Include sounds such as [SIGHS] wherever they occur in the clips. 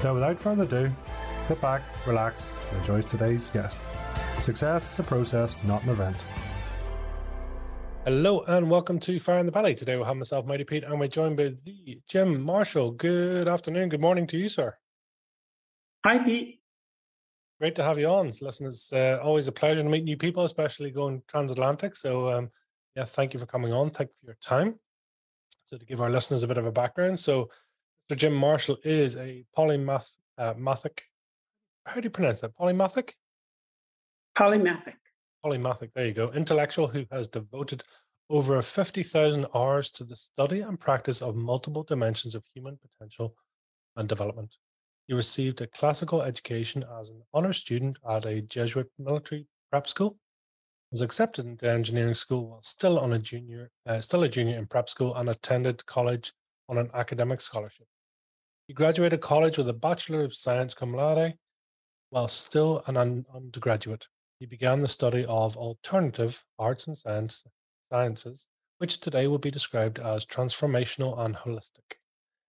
So, without further ado, sit back, relax, and enjoy today's guest. Success is a process, not an event. Hello and welcome to Fire in the Belly. Today we'll have myself, Mighty Pete, and we're joined by the Jim Marshall. Good afternoon, good morning to you, sir. Hi, Pete. Great to have you on. Listen, it's uh, always a pleasure to meet new people, especially going transatlantic. So, um, yeah, thank you for coming on. Thank you for your time. So, to give our listeners a bit of a background, so Mr. Jim Marshall is a polymath, uh, mathic. How do you pronounce that? Polymathic? Polymathic. Polymathic, there you go. Intellectual who has devoted over 50,000 hours to the study and practice of multiple dimensions of human potential and development. He received a classical education as an honor student at a Jesuit military prep school. Was accepted into engineering school while still on a junior, uh, still a junior in prep school, and attended college on an academic scholarship. He graduated college with a Bachelor of Science cum laude while still an un- undergraduate. He began the study of alternative arts and science, sciences, which today will be described as transformational and holistic.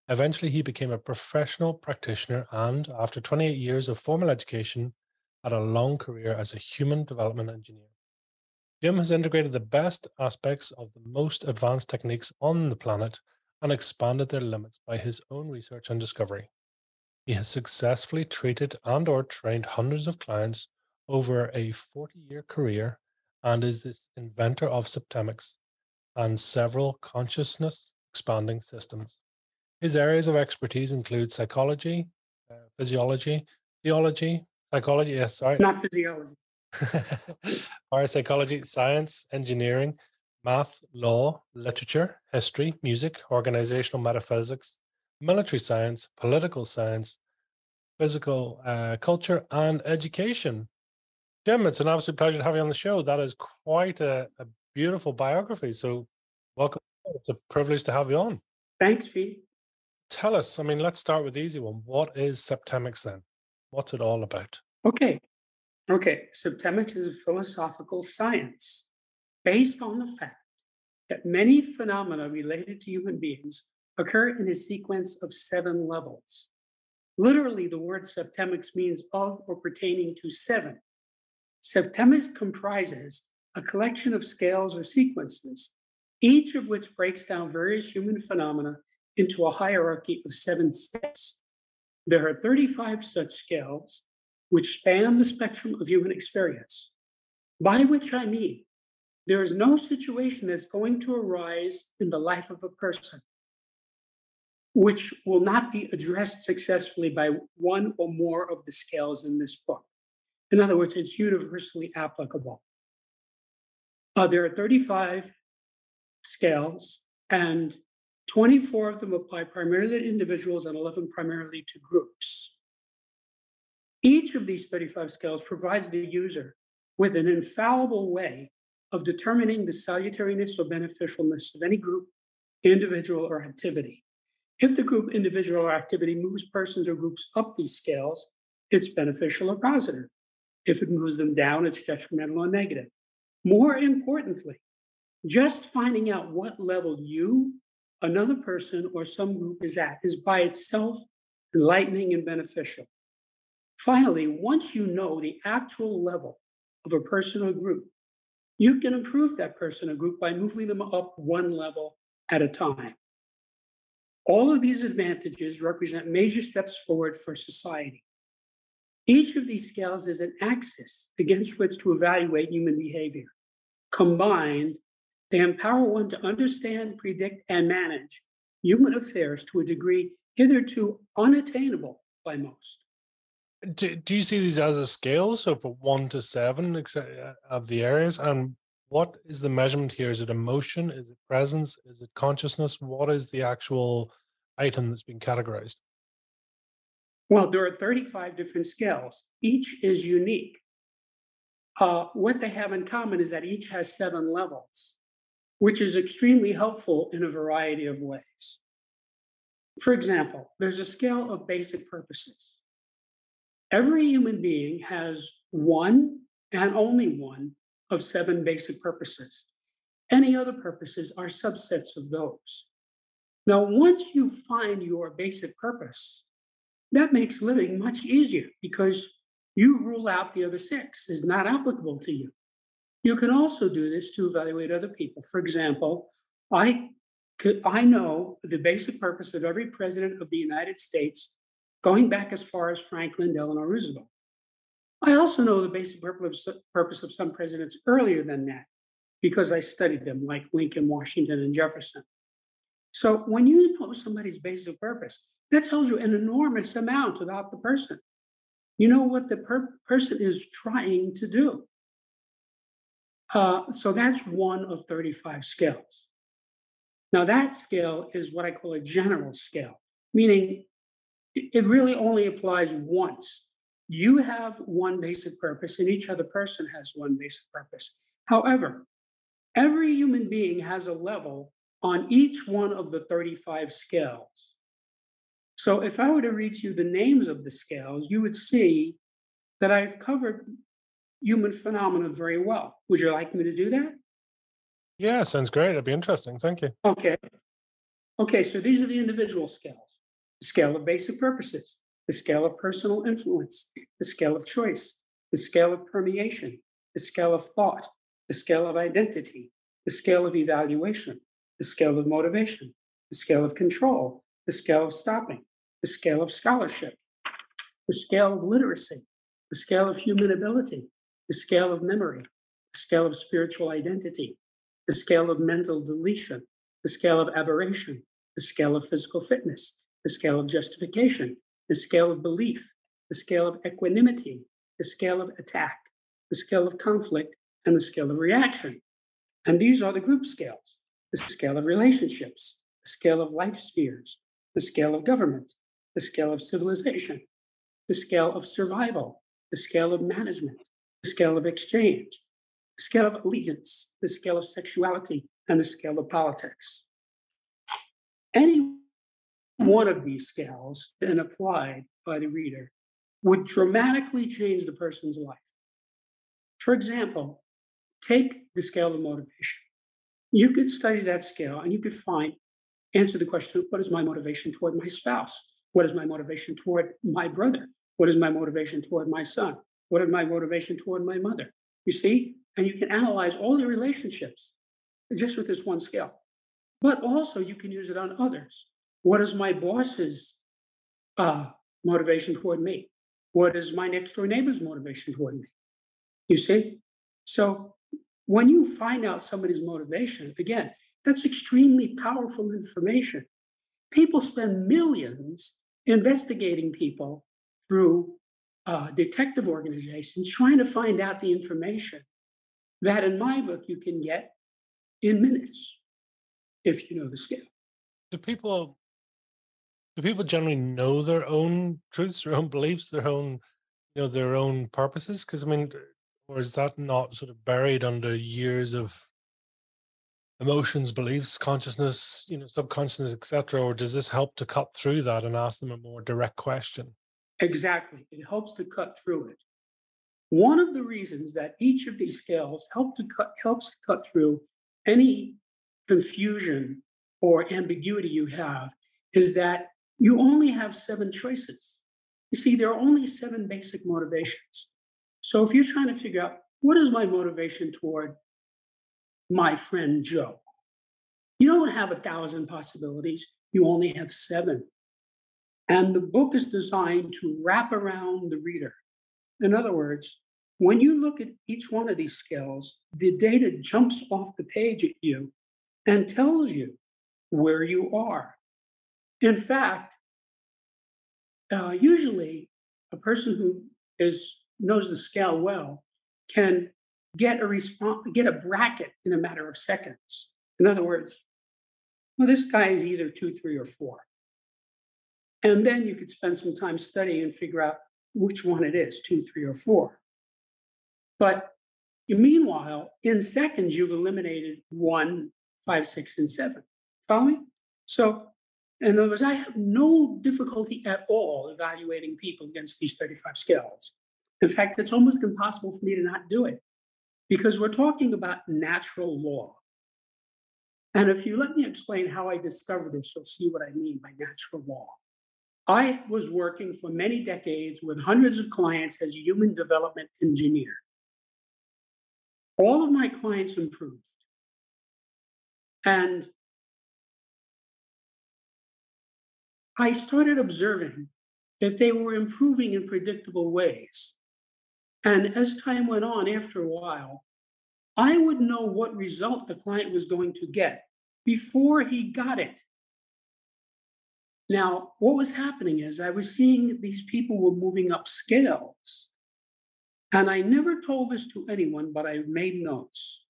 Eventually, he became a professional practitioner and, after 28 years of formal education, had a long career as a human development engineer. Jim has integrated the best aspects of the most advanced techniques on the planet and expanded their limits by his own research and discovery. He has successfully treated and or trained hundreds of clients over a 40-year career and is the inventor of Septemics and several consciousness expanding systems. His areas of expertise include psychology, uh, physiology, theology, psychology, yes, sorry. Not physiology. [LAUGHS] or psychology, science, engineering, math, law, literature, history, music, organizational metaphysics, military science, political science, physical uh, culture, and education. Jim, it's an absolute pleasure to have you on the show. That is quite a, a beautiful biography. So, welcome. It's a privilege to have you on. Thanks, Pete. Tell us, I mean, let's start with the easy one. What is Septemics then? What's it all about? Okay. Okay. Septemics is a philosophical science based on the fact that many phenomena related to human beings occur in a sequence of seven levels. Literally, the word septemics means of or pertaining to seven. Septemics comprises a collection of scales or sequences, each of which breaks down various human phenomena into a hierarchy of seven steps. There are 35 such scales which span the spectrum of human experience, by which I mean there is no situation that's going to arise in the life of a person which will not be addressed successfully by one or more of the scales in this book. In other words, it's universally applicable. Uh, there are 35 scales, and 24 of them apply primarily to individuals and 11 primarily to groups. Each of these 35 scales provides the user with an infallible way of determining the salutariness or beneficialness of any group, individual, or activity. If the group, individual, or activity moves persons or groups up these scales, it's beneficial or positive. If it moves them down, it's detrimental or negative. More importantly, just finding out what level you, another person, or some group is at is by itself enlightening and beneficial. Finally, once you know the actual level of a person or group, you can improve that person or group by moving them up one level at a time. All of these advantages represent major steps forward for society. Each of these scales is an axis against which to evaluate human behavior. Combined, they empower one to understand, predict, and manage human affairs to a degree hitherto unattainable by most. Do, do you see these as a scale? So for one to seven uh, of the areas, and what is the measurement here? Is it emotion? Is it presence? Is it consciousness? What is the actual item that's being categorized? Well, there are 35 different scales. Each is unique. Uh, what they have in common is that each has seven levels, which is extremely helpful in a variety of ways. For example, there's a scale of basic purposes. Every human being has one and only one of seven basic purposes. Any other purposes are subsets of those. Now, once you find your basic purpose, that makes living much easier because you rule out the other six is not applicable to you. You can also do this to evaluate other people. For example, I could, I know the basic purpose of every president of the United States going back as far as Franklin Delano Roosevelt. I also know the basic purpose of some presidents earlier than that because I studied them, like Lincoln, Washington, and Jefferson. So when you know somebody's basic purpose, that tells you an enormous amount about the person. You know what the per- person is trying to do. Uh, so that's one of 35 skills. Now, that skill is what I call a general skill, meaning it really only applies once. You have one basic purpose, and each other person has one basic purpose. However, every human being has a level on each one of the 35 scales. So if I were to read you the names of the scales, you would see that I've covered human phenomena very well. Would you like me to do that? Yeah, sounds great. It'd be interesting. Thank you. Okay. Okay, so these are the individual scales the scale of basic purposes, the scale of personal influence, the scale of choice, the scale of permeation, the scale of thought, the scale of identity, the scale of evaluation, the scale of motivation, the scale of control, the scale of stopping, the scale of scholarship, the scale of literacy, the scale of human ability, the scale of memory, the scale of spiritual identity, the scale of mental deletion, the scale of aberration, the scale of physical fitness, the scale of justification, the scale of belief, the scale of equanimity, the scale of attack, the scale of conflict, and the scale of reaction. And these are the group scales the scale of relationships, the scale of life spheres, the scale of government, the scale of civilization, the scale of survival, the scale of management, the scale of exchange, the scale of allegiance, the scale of sexuality, and the scale of politics. Any one of these scales, and applied by the reader, would dramatically change the person's life. For example, take the scale of motivation. You could study that scale and you could find, answer the question what is my motivation toward my spouse? What is my motivation toward my brother? What is my motivation toward my son? What is my motivation toward my mother? You see? And you can analyze all the relationships just with this one scale. But also, you can use it on others. What is my boss's uh, motivation toward me? What is my next door neighbor's motivation toward me? You see? So when you find out somebody's motivation, again, that's extremely powerful information. People spend millions investigating people through uh, detective organizations trying to find out the information that in my book you can get in minutes if you know the scale. Do people do people generally know their own truths, their own beliefs, their own you know their own purposes? Because I mean, or is that not sort of buried under years of emotions, beliefs, consciousness, you know, subconsciousness, etc.? Or does this help to cut through that and ask them a more direct question? Exactly. It helps to cut through it. One of the reasons that each of these scales help to cut, helps to cut through any confusion or ambiguity you have is that you only have seven choices. You see, there are only seven basic motivations. So if you're trying to figure out what is my motivation toward my friend Joe, you don't have a thousand possibilities, you only have seven. And the book is designed to wrap around the reader. In other words, when you look at each one of these skills, the data jumps off the page at you and tells you where you are. In fact, uh, usually a person who is knows the scale well can get a response, get a bracket in a matter of seconds. In other words, well, this guy is either two, three, or four. And then you could spend some time studying and figure out which one it is, two, three, or four. But meanwhile, in seconds, you've eliminated one, five, six, and seven. Follow me? So, in other words, I have no difficulty at all evaluating people against these 35 scales. In fact, it's almost impossible for me to not do it because we're talking about natural law. And if you let me explain how I discovered this, you'll see what I mean by natural law. I was working for many decades with hundreds of clients as a human development engineer. All of my clients improved. And I started observing that they were improving in predictable ways. And as time went on, after a while, I would know what result the client was going to get before he got it. Now, what was happening is I was seeing these people were moving up scales. And I never told this to anyone, but I made notes.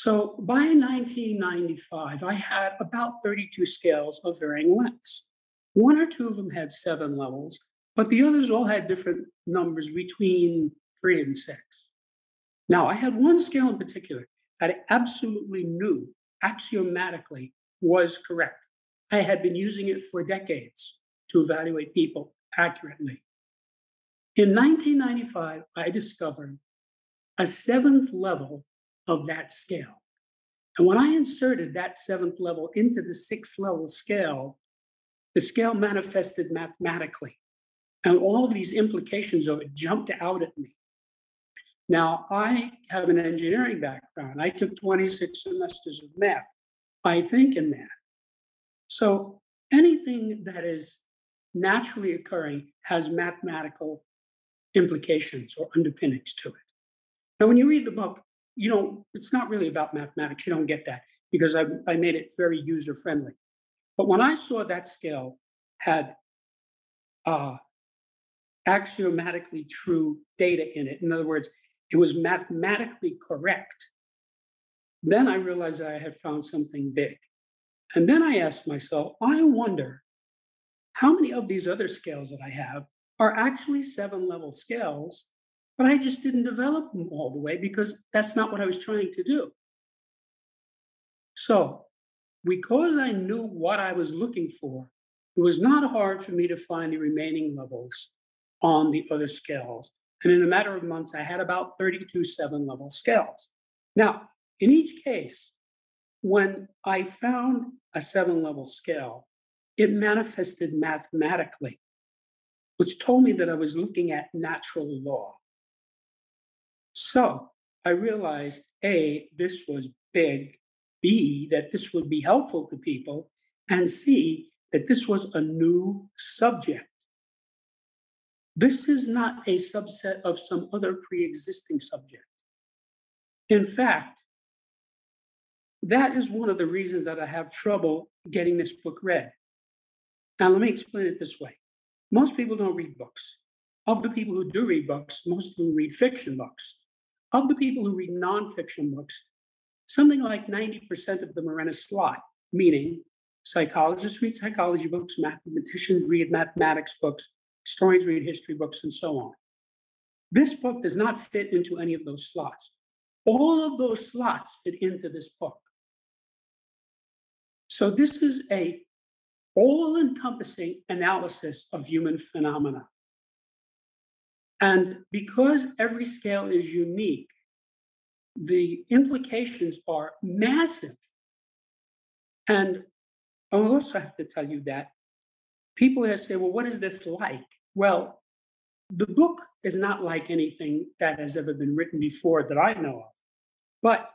So by 1995, I had about 32 scales of varying lengths. One or two of them had seven levels, but the others all had different numbers between three and six. Now, I had one scale in particular that I absolutely knew axiomatically was correct. I had been using it for decades to evaluate people accurately. In 1995, I discovered a seventh level of that scale. And when I inserted that seventh level into the sixth level scale, the scale manifested mathematically. And all of these implications of it jumped out at me. Now, I have an engineering background. I took 26 semesters of math. I think in math. So anything that is naturally occurring has mathematical implications or underpinnings to it. Now, when you read the book, you know, it's not really about mathematics. You don't get that because I, I made it very user friendly. But when I saw that scale had uh, axiomatically true data in it. In other words, it was mathematically correct. Then I realized I had found something big. And then I asked myself, I wonder how many of these other scales that I have are actually seven level scales, but I just didn't develop them all the way because that's not what I was trying to do. So, because I knew what I was looking for, it was not hard for me to find the remaining levels on the other scales. And in a matter of months, I had about 32 seven level scales. Now, in each case, when I found a seven level scale, it manifested mathematically, which told me that I was looking at natural law. So I realized A, this was big, B, that this would be helpful to people, and C, that this was a new subject. This is not a subset of some other pre existing subject. In fact, that is one of the reasons that I have trouble getting this book read. Now, let me explain it this way most people don't read books. Of the people who do read books, most of them read fiction books. Of the people who read nonfiction books, something like 90% of them are in a slot, meaning psychologists read psychology books, mathematicians read mathematics books, Historians read history books and so on. This book does not fit into any of those slots. All of those slots fit into this book. So this is a all-encompassing analysis of human phenomena. And because every scale is unique, the implications are massive. And I also have to tell you that people have say, well, what is this like? Well, the book is not like anything that has ever been written before that I know of. But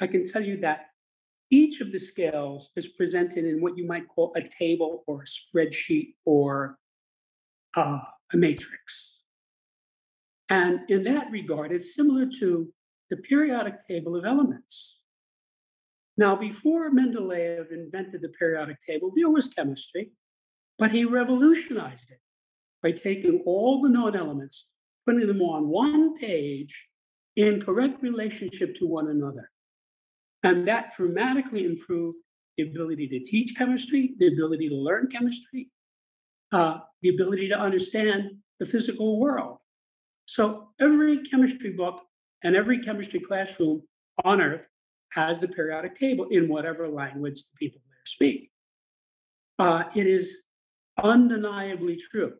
I can tell you that each of the scales is presented in what you might call a table or a spreadsheet or uh, a matrix. And in that regard, it's similar to the periodic table of elements. Now, before Mendeleev invented the periodic table, there was chemistry, but he revolutionized it by taking all the known elements, putting them on one page in correct relationship to one another. And that dramatically improved the ability to teach chemistry, the ability to learn chemistry, uh, the ability to understand the physical world. So every chemistry book and every chemistry classroom on earth has the periodic table in whatever language the people there speak. Uh, it is undeniably true.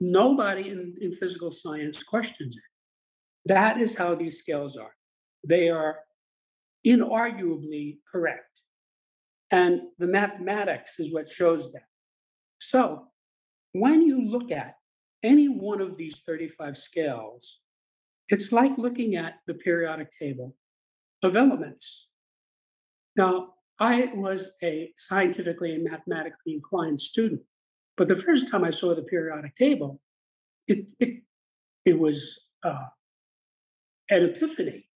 Nobody in, in physical science questions it. That is how these scales are. They are inarguably correct. And the mathematics is what shows that. So when you look at any one of these 35 scales, it's like looking at the periodic table of elements. Now, I was a scientifically and mathematically inclined student, but the first time I saw the periodic table, it, it, it was uh, an epiphany.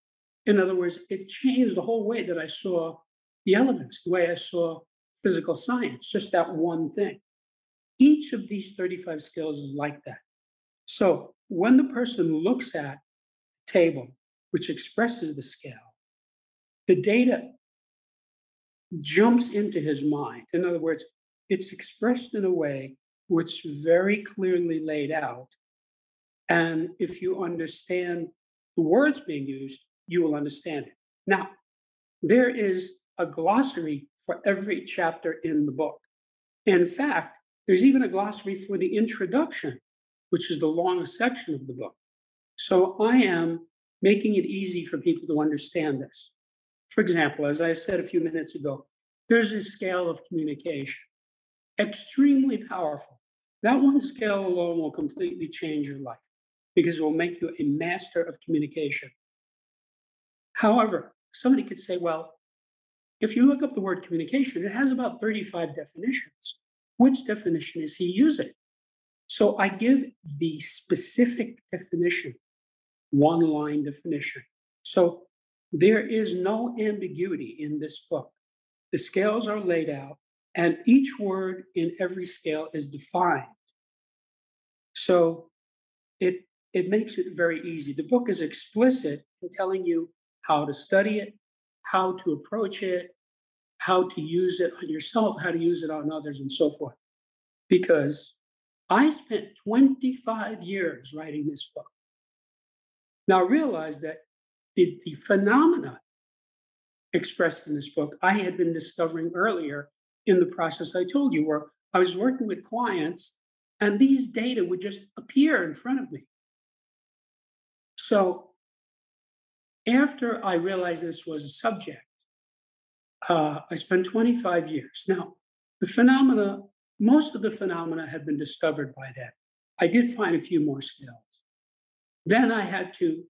In other words, it changed the whole way that I saw the elements, the way I saw physical science, just that one thing. Each of these 35 skills is like that. So when the person looks at the table, which expresses the scale, the data jumps into his mind. In other words, it's expressed in a way which is very clearly laid out. And if you understand the words being used, you will understand it. Now, there is a glossary for every chapter in the book. In fact, there's even a glossary for the introduction, which is the longest section of the book. So I am making it easy for people to understand this. For example, as I said a few minutes ago, there's a scale of communication, extremely powerful. That one scale alone will completely change your life because it will make you a master of communication. However, somebody could say, well, if you look up the word communication, it has about 35 definitions. Which definition is he using? So I give the specific definition, one line definition. So there is no ambiguity in this book. The scales are laid out, and each word in every scale is defined. So it it makes it very easy. The book is explicit in telling you how to study it, how to approach it, how to use it on yourself, how to use it on others, and so forth. Because I spent 25 years writing this book. Now realize that the, the phenomena expressed in this book I had been discovering earlier in the process I told you, where I was working with clients and these data would just appear in front of me. So after I realized this was a subject, uh, I spent 25 years. Now, the phenomena, most of the phenomena had been discovered by then. I did find a few more scales. Then I had to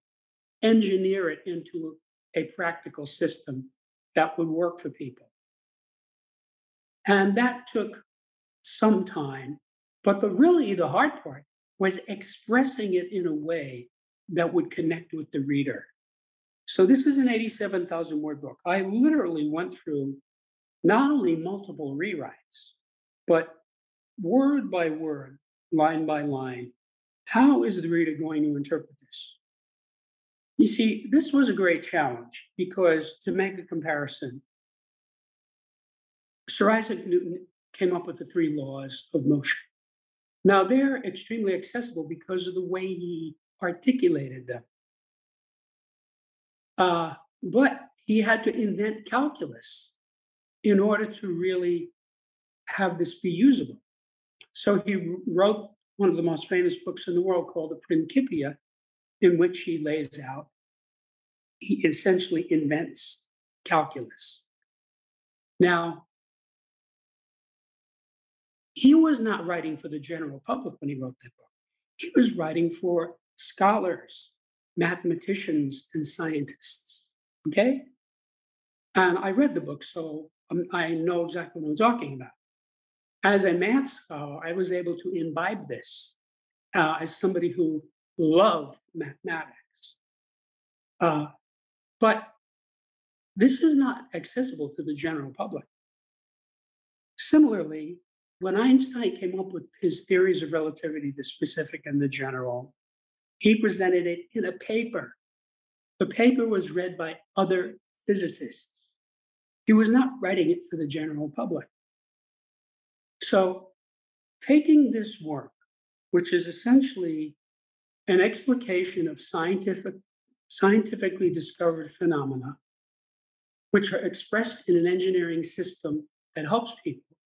engineer it into a practical system that would work for people. And that took some time. But the really the hard part was expressing it in a way that would connect with the reader. So this is an 87,000 word book. I literally went through not only multiple rewrites, but word by word, line by line, how is the reader going to interpret this? You see, this was a great challenge because to make a comparison, Sir Isaac Newton came up with the three laws of motion. Now, they're extremely accessible because of the way he articulated them. Uh, but he had to invent calculus in order to really have this be usable. So he wrote one of the most famous books in the world called the Principia, in which he lays out, he essentially invents calculus. Now, he was not writing for the general public when he wrote that book. He was writing for scholars, mathematicians, and scientists. Okay? And I read the book, so I know exactly what I'm talking about. As a math scholar, I was able to imbibe this uh, as somebody who loved mathematics. Uh, but this is not accessible to the general public. Similarly, when Einstein came up with his theories of relativity, the specific and the general, he presented it in a paper. The paper was read by other physicists. He was not writing it for the general public. So taking this work, which is essentially an explication of scientific, scientifically discovered phenomena, which are expressed in an engineering system that helps people,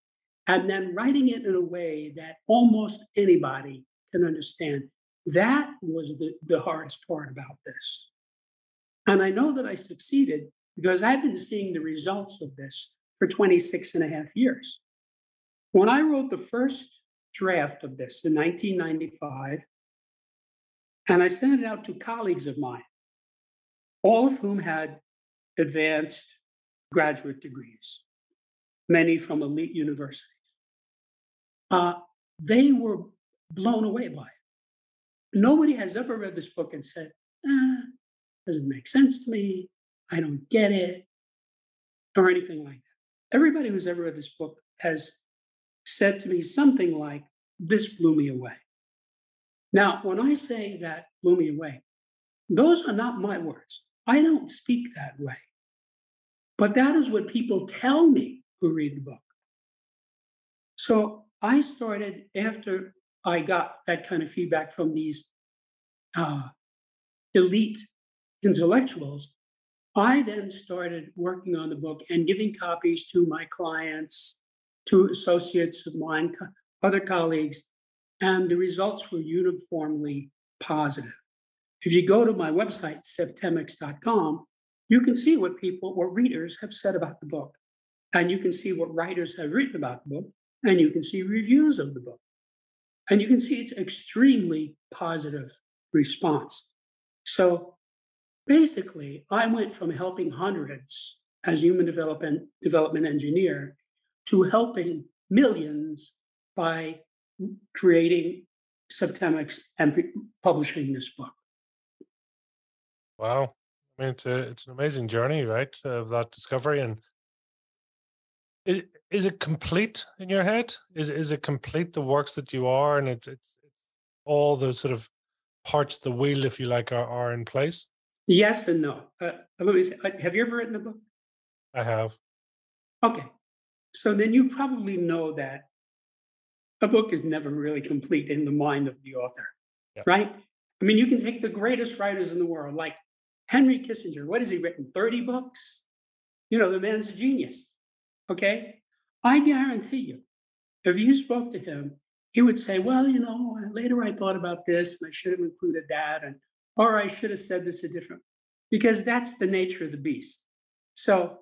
and then writing it in a way that almost anybody can understand. That was the, the hardest part about this. And I know that I succeeded because I've been seeing the results of this for 26 and a half years. When I wrote the first draft of this in 1995, and I sent it out to colleagues of mine, all of whom had advanced graduate degrees, many from elite universities. Uh, they were blown away by it. Nobody has ever read this book and said, ah, doesn't make sense to me. I don't get it, or anything like that. Everybody who's ever read this book has said to me something like, This blew me away. Now, when I say that blew me away, those are not my words. I don't speak that way. But that is what people tell me who read the book. So I started after I got that kind of feedback from these uh, elite intellectuals. I then started working on the book and giving copies to my clients, to associates of mine, other colleagues, and the results were uniformly positive. If you go to my website, septemics.com, you can see what people, what readers have said about the book. And you can see what writers have written about the book, and you can see reviews of the book. And you can see it's extremely positive response. So basically, I went from helping hundreds as human development development engineer to helping millions by creating Septemics and publishing this book. Wow. I mean, it's, a, it's an amazing journey, right, of that discovery. And is, is it complete in your head? Is, is it complete, the works that you are, and it's, it's, it's all the sort of parts of the wheel, if you like, are, are in place? Yes and no. Uh, let me say, have you ever written a book? I have. Okay. So then you probably know that a book is never really complete in the mind of the author, yeah. right? I mean, you can take the greatest writers in the world, like Henry Kissinger. What has he written? 30 books? You know, the man's a genius. Okay. I guarantee you, if you spoke to him, he would say, Well, you know, later I thought about this and I should have included that, and or I should have said this a different because that's the nature of the beast. So,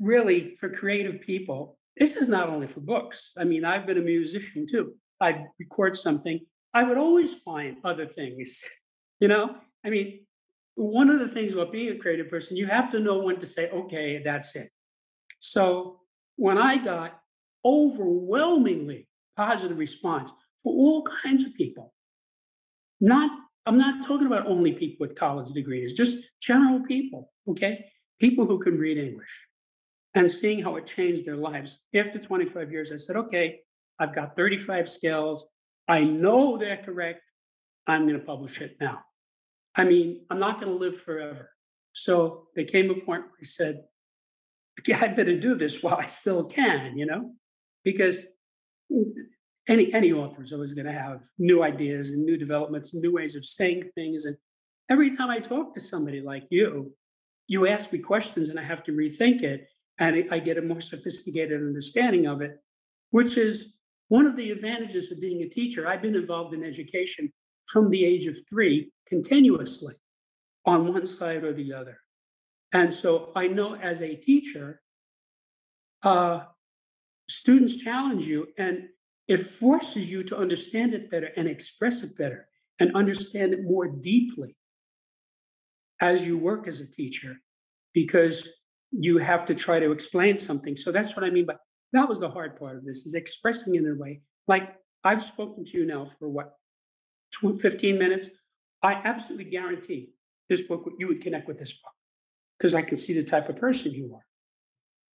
really, for creative people, this is not only for books. I mean, I've been a musician too. I record something, I would always find other things. [LAUGHS] You know, I mean, one of the things about being a creative person, you have to know when to say, okay, that's it. So when I got overwhelmingly positive response for all kinds of people, not I'm not talking about only people with college degrees, just general people, okay? People who can read English and seeing how it changed their lives. After 25 years, I said, okay, I've got 35 skills. I know they're correct. I'm going to publish it now. I mean, I'm not going to live forever. So there came a point where I said, [LAUGHS] okay, I better do this while I still can, you know, because [LAUGHS] any any author is always going to have new ideas and new developments, new ways of saying things. And every time I talk to somebody like you, you ask me questions and I have to rethink it and I get a more sophisticated understanding of it, which is one of the advantages of being a teacher. I've been involved in education from the age of three continuously on one side or the other. And so I know as a teacher, uh, students challenge you and it forces you to understand it better and express it better and understand it more deeply as you work as a teacher because you have to try to explain something. So that's what I mean by that was the hard part of this is expressing in a way. Like I've spoken to you now for what, 15 minutes. I absolutely guarantee this book, you would connect with this book because I can see the type of person you are.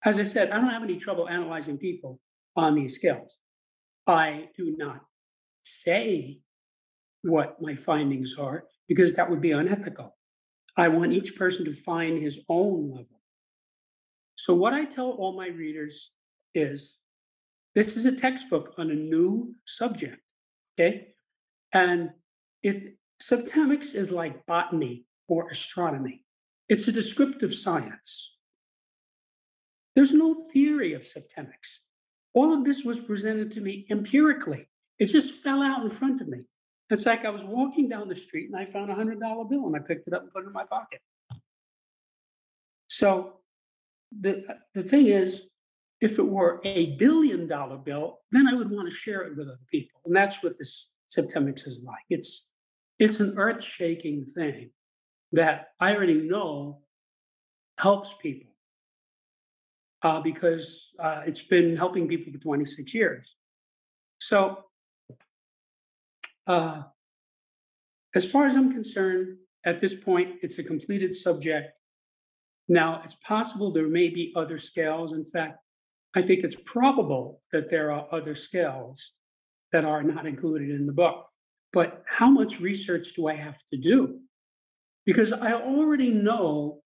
As I said, I don't have any trouble analyzing people on these scales. I do not say what my findings are because that would be unethical. I want each person to find his own level. So, what I tell all my readers is This is a textbook on a new subject, okay? And it, septemics is like botany or astronomy. It's a descriptive science. There's no theory of septemics. All of this was presented to me empirically. It just fell out in front of me. It's like I was walking down the street and I found a hundred dollar bill and I picked it up and put it in my pocket. So the, the thing is, if it were a billion dollar bill, then I would want to share it with other people. And that's what this Septemics is like. It's it's an earth shaking thing that I already know helps people uh, because uh, it's been helping people for 26 years. So, uh, as far as I'm concerned, at this point, it's a completed subject. Now, it's possible there may be other scales. In fact, I think it's probable that there are other scales that are not included in the book. But how much research do I have to do? Because I already know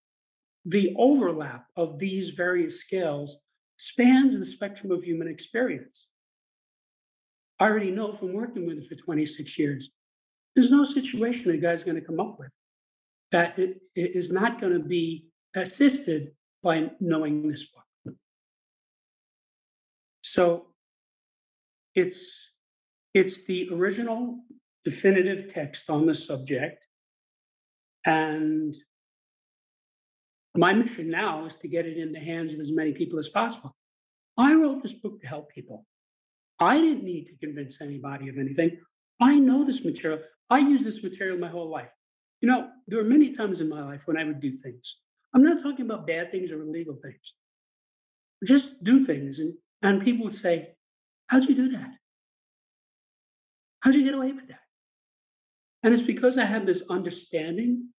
the overlap of these various scales spans the spectrum of human experience. I already know from working with it for 26 years, there's no situation a guy's going to come up with that it, it is not going to be assisted by knowing this book. So it's it's the original definitive text on the subject. And my mission now is to get it in the hands of as many people as possible. I wrote this book to help people. I didn't need to convince anybody of anything. I know this material. I use this material my whole life. You know, there were many times in my life when I would do things. I'm not talking about bad things or illegal things. Just do things. And, and people would say, How'd you do that? How'd you get away with that? And it's because I had this understanding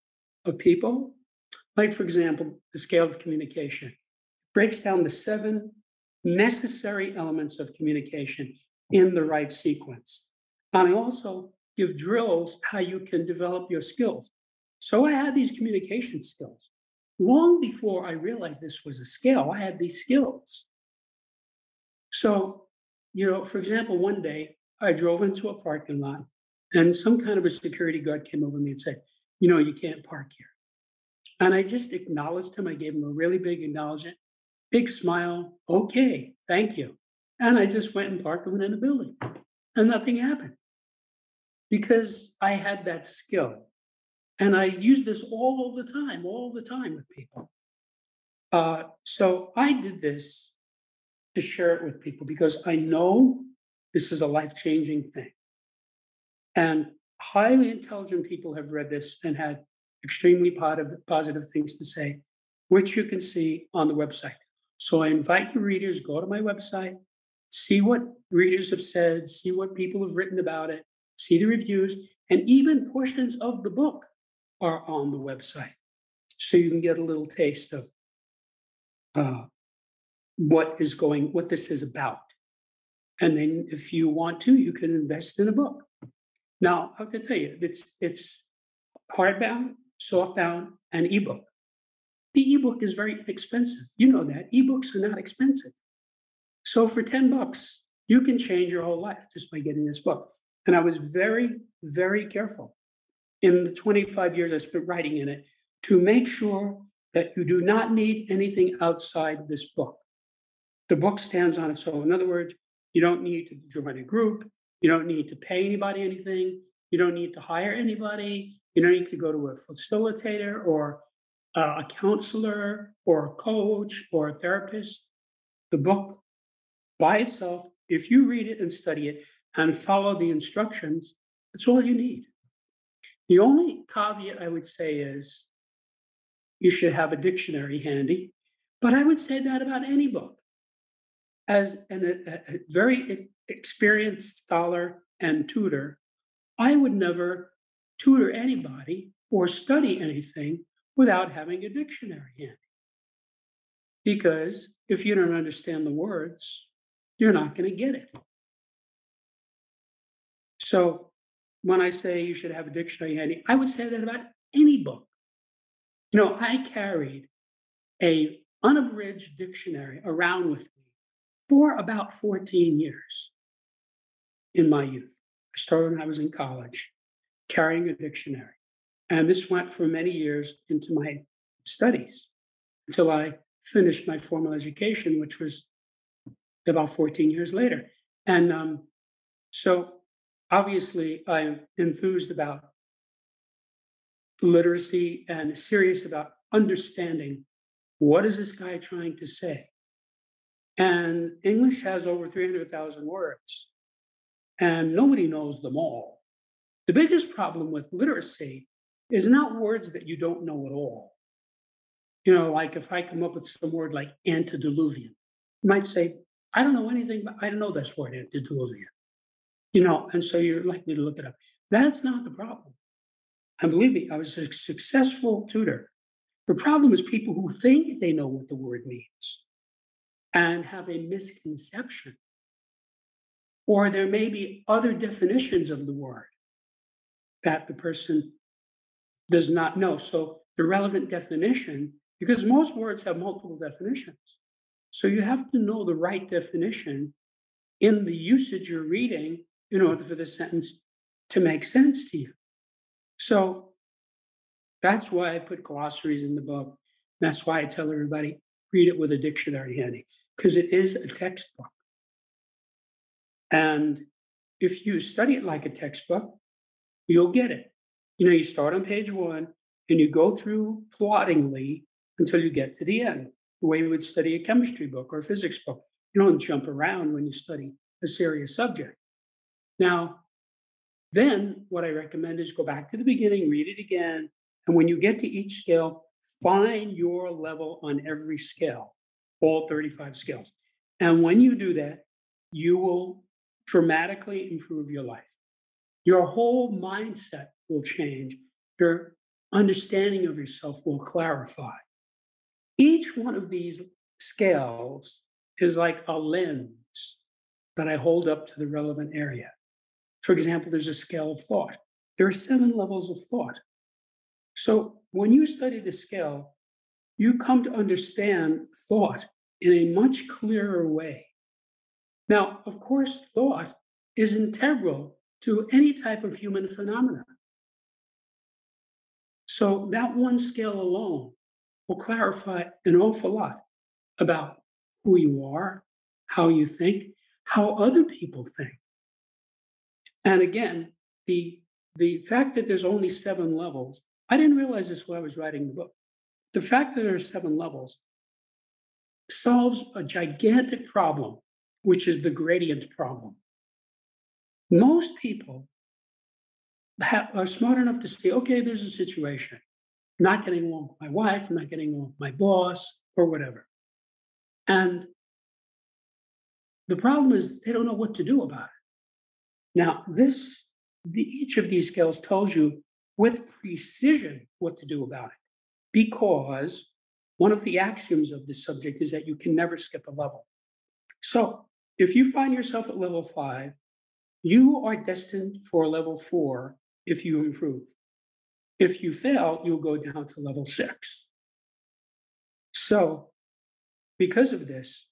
of people. Like, for example, the scale of communication breaks down the seven necessary elements of communication in the right sequence. And I also give drills how you can develop your skills. So I had these communication skills. Long before I realized this was a scale, I had these skills. So, you know, for example, one day I drove into a parking lot and some kind of a security guard came over me and said, You know, you can't park here. And I just acknowledged him. I gave him a really big acknowledgement, big smile. Okay, thank you. And I just went and parked within the building and nothing happened because I had that skill. And I use this all the time, all the time with people. Uh, so I did this to share it with people because I know this is a life changing thing. And highly intelligent people have read this and had extremely positive, positive things to say, which you can see on the website. So I invite your readers, go to my website, see what readers have said, see what people have written about it, see the reviews, and even portions of the book are on the website. So you can get a little taste of uh, what is going, what this is about. And then if you want to, you can invest in a book. Now, I have to tell you, it's it's hardbound, softbound, and ebook. The ebook is very inexpensive. You know that. Ebooks are not expensive. So for 10 bucks, you can change your whole life just by getting this book. And I was very, very careful in the 25 years I spent writing in it to make sure that you do not need anything outside this book. The book stands on its own. In other words, you don't need to join a group. You don't need to pay anybody anything. You don't need to hire anybody. You don't need to go to a facilitator or a counselor or a coach or a therapist. The book by itself, if you read it and study it and follow the instructions, that's all you need. The only caveat I would say is you should have a dictionary handy, but I would say that about any book as an, a, a very experienced scholar and tutor, I would never tutor anybody or study anything without having a dictionary handy. Because if you don't understand the words, you're not going to get it. So when I say you should have a dictionary handy, I would say that about any book. You know, I carried a unabridged dictionary around with me for about 14 years in my youth. I started when I was in college, carrying a dictionary. And this went for many years into my studies until I finished my formal education, which was about 14 years later. And um, so obviously, I'm enthused about literacy and serious about understanding what is this guy trying to say. And English has over 300,000 words, and nobody knows them all. The biggest problem with literacy is not words that you don't know at all. You know, like if I come up with some word like antediluvian, you might say, I don't know anything, but I don't know this word antediluvian. You know, and so you're likely to look it up. That's not the problem. And believe me, I was a successful tutor. The problem is people who think they know what the word means and have a misconception. Or there may be other definitions of the word that the person does not know. So the relevant definition, because most words have multiple definitions. So you have to know the right definition in the usage you're reading in order for the sentence to make sense to you. So that's why I put glossaries in the book. That's why I tell everybody read it with a dictionary handy, because it is a textbook. And if you study it like a textbook, you'll get it. You know, you start on page one and you go through ploddingly until you get to the end, the way you would study a chemistry book or a physics book. You don't jump around when you study a serious subject. Now, then what I recommend is go back to the beginning, read it again. And when you get to each scale, find your level on every scale, all 35 scales. And when you do that, you will dramatically improve your life. Your whole mindset will change. Your understanding of yourself will clarify. Each one of these scales is like a lens that I hold up to the relevant area. For example, there's a scale of thought. There are seven levels of thought. So when you study the scale, you come to understand thought in a much clearer way. Now, of course, thought is integral to any type of human phenomena. So that one scale alone will clarify an awful lot about who you are, how you think, how other people think. And again, the the fact that there's only seven levels, I didn't realize this when I was writing the book. The fact that there are seven levels solves a gigantic problem, which is the gradient problem. Most people have, are smart enough to see, okay, there's a situation. Not getting along with my wife, not getting along with my boss, or whatever. And the problem is they don't know what to do about it. Now, this, the, each of these scales tells you with precision what to do about it, because one of the axioms of this subject is that you can never skip a level. So, if you find yourself at level five, you are destined for level four if you improve. If you fail, you'll go down to level six. So, because of this,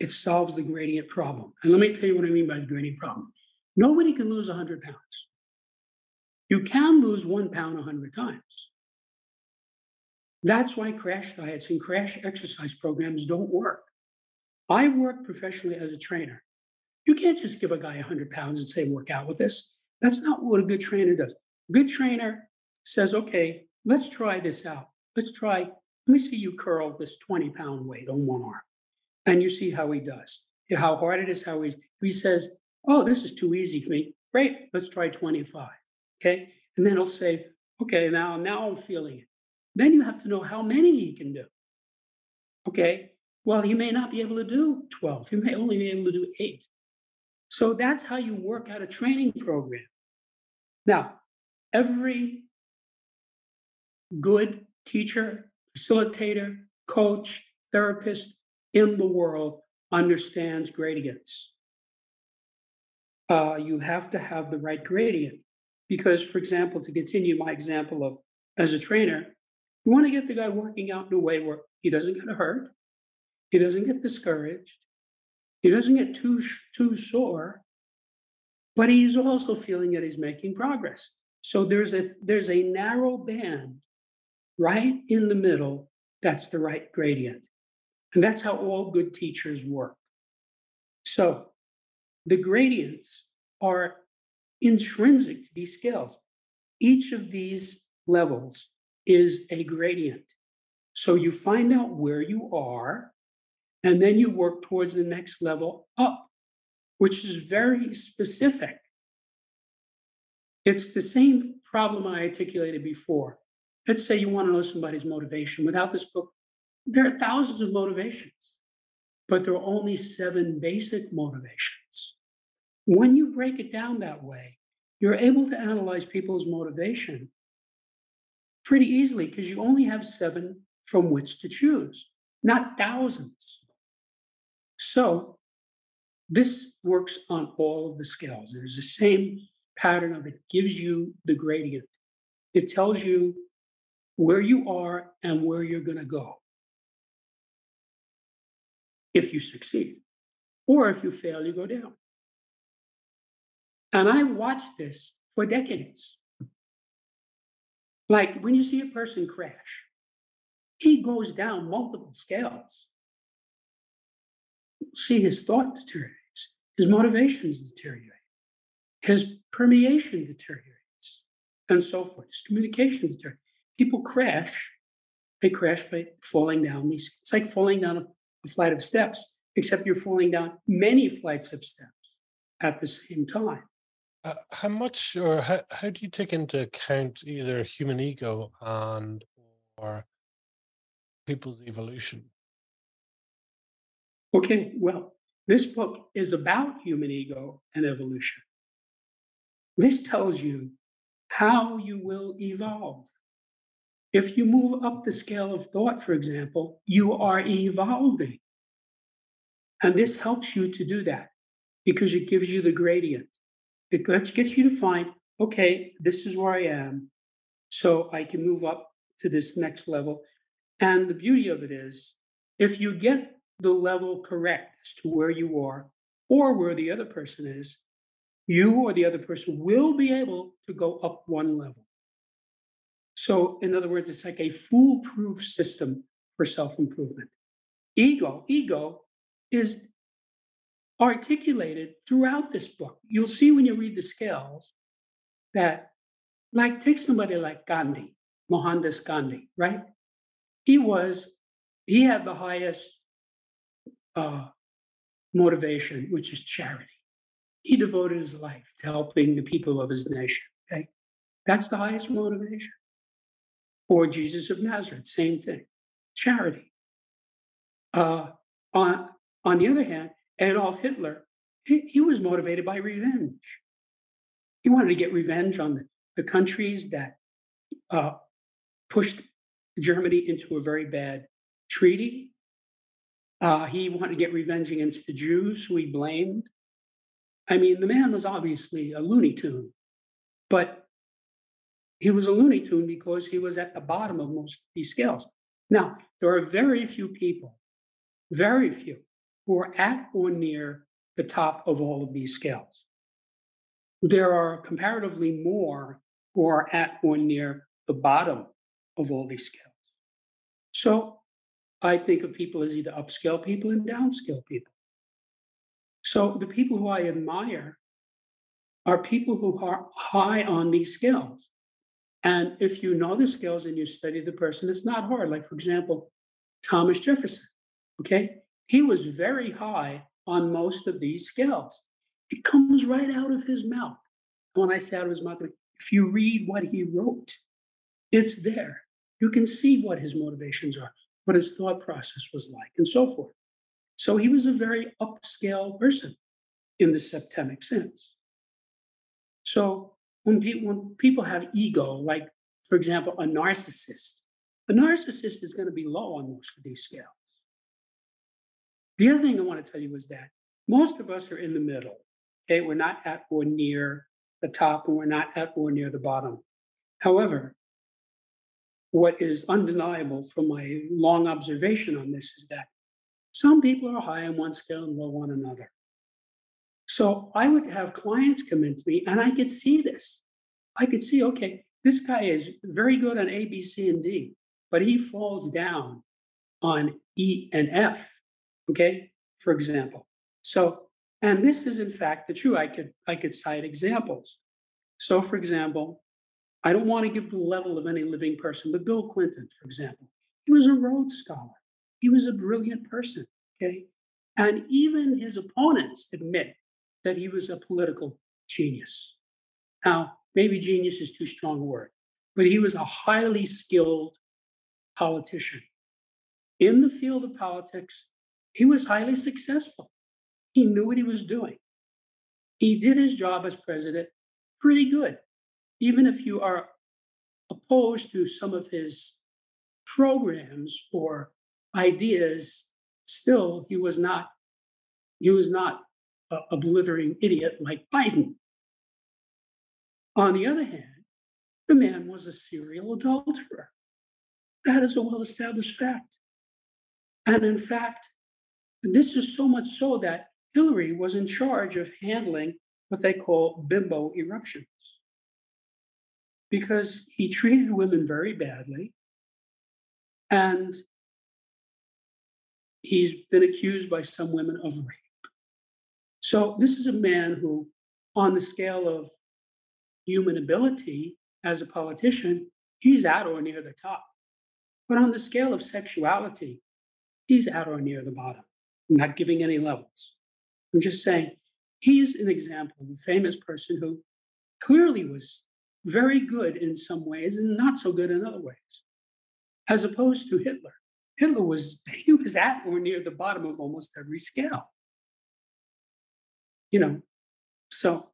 it solves the gradient problem. And let me tell you what I mean by the gradient problem. Nobody can lose 100 pounds. You can lose one pound 100 times. That's why crash diets and crash exercise programs don't work. I've worked professionally as a trainer. You can't just give a guy 100 pounds and say, work out with this. That's not what a good trainer does. A good trainer says, okay, let's try this out. Let's try, let me see you curl this 20 pound weight on one arm and you see how he does, how hard it is, how he's, he says, oh, this is too easy for me. Great, let's try 25. Okay. And then he'll say, okay, now, now I'm feeling it. Then you have to know how many he can do. Okay. Well, he may not be able to do 12. He may only be able to do eight. So that's how you work out a training program. Now, every good teacher, facilitator, coach, therapist in the world understands gradients. Uh, you have to have the right gradient. Because, for example, to continue my example of as a trainer, you want to get the guy working out in a way where he doesn't get hurt, He doesn't get discouraged. He doesn't get too too sore, but he's also feeling that he's making progress. So there's a there's a narrow band right in the middle that's the right gradient. And that's how all good teachers work. So the gradients are intrinsic to these scales. Each of these levels is a gradient. So you find out where you are, and then you work towards the next level up, which is very specific. It's the same problem I articulated before. Let's say you want to know somebody's motivation. Without this book, there are thousands of motivations, but there are only seven basic motivations. When you break it down that way, you're able to analyze people's motivation pretty easily because you only have seven from which to choose, not thousands. So this works on all of the scales. There's the same pattern of it gives you the gradient. It tells you where you are and where you're going to go if you succeed. Or if you fail, you go down. And I've watched this for decades. Like when you see a person crash, he goes down multiple scales. See, his thought deteriorates, his motivations deteriorate, his permeation deteriorates, and so forth. His communication deteriorates. People crash, they crash by falling down these. It's like falling down a a flight of steps, except you're falling down many flights of steps at the same time. Uh, how much or how, how do you take into account either human ego and or people's evolution? Okay, well, this book is about human ego and evolution. This tells you how you will evolve. If you move up the scale of thought, for example, you are evolving. And this helps you to do that because it gives you the gradient. It gets you to find, okay, this is where I am. So I can move up to this next level. And the beauty of it is, if you get the level correct as to where you are or where the other person is, you or the other person will be able to go up one level. So, in other words, it's like a foolproof system for self improvement. Ego, ego is articulated throughout this book. You'll see when you read the scales that, like, take somebody like Gandhi, Mohandas Gandhi, right? He was, he had the highest uh, motivation, which is charity. He devoted his life to helping the people of his nation. Okay, that's the highest motivation. Or Jesus of Nazareth, same thing, charity. Uh, on, on the other hand, Adolf Hitler, he, he was motivated by revenge. He wanted to get revenge on the, the countries that uh, pushed Germany into a very bad treaty. Uh, he wanted to get revenge against the Jews who he blamed. I mean, the man was obviously a Looney Tune, but he was a Looney Tune because he was at the bottom of most of these scales. Now, there are very few people, very few, who are at or near the top of all of these scales. There are comparatively more who are at or near the bottom of all these scales. So I think of people as either upscale people and downscale people. So the people who I admire are people who are high on these scales. And if you know the skills and you study the person, it's not hard. Like, for example, Thomas Jefferson, okay? He was very high on most of these skills. It comes right out of his mouth. When I say out of his mouth, if you read what he wrote, it's there. You can see what his motivations are, what his thought process was like, and so forth. So he was a very upscale person in the septemic sense. So when, pe- when people have ego, like, for example, a narcissist, a narcissist is going to be low on most of these scales. The other thing I want to tell you is that most of us are in the middle. Okay, we're not at or near the top, and we're not at or near the bottom. However, what is undeniable from my long observation on this is that Some people are high on one scale and low on another. So I would have clients come into me and I could see this. I could see, okay, this guy is very good on A, B, C, and D, but he falls down on E and F. Okay, for example. So, and this is in fact the true. I could I could cite examples. So, for example, I don't want to give the level of any living person, but Bill Clinton, for example, he was a Rhodes Scholar. He was a brilliant person. Okay, and even his opponents admit that he was a political genius. Now, maybe genius is too strong a word, but he was a highly skilled politician. In the field of politics, he was highly successful. He knew what he was doing. He did his job as president pretty good, even if you are opposed to some of his programs or ideas. Still, he was not. He was not a, blithering idiot like Biden. On the other hand, the man was a serial adulterer. That is a well established fact. And in fact, this is so much so that Hillary was in charge of handling what they call bimbo eruptions because he treated women very badly and he's been accused by some women of rape. So, this is a man who, on the scale of human ability as a politician, he's at or near the top. But on the scale of sexuality, he's at or near the bottom. I'm not giving any levels. I'm just saying he's an example of a famous person who clearly was very good in some ways and not so good in other ways, as opposed to Hitler. Hitler was [LAUGHS] he was at or near the bottom of almost every scale you know, so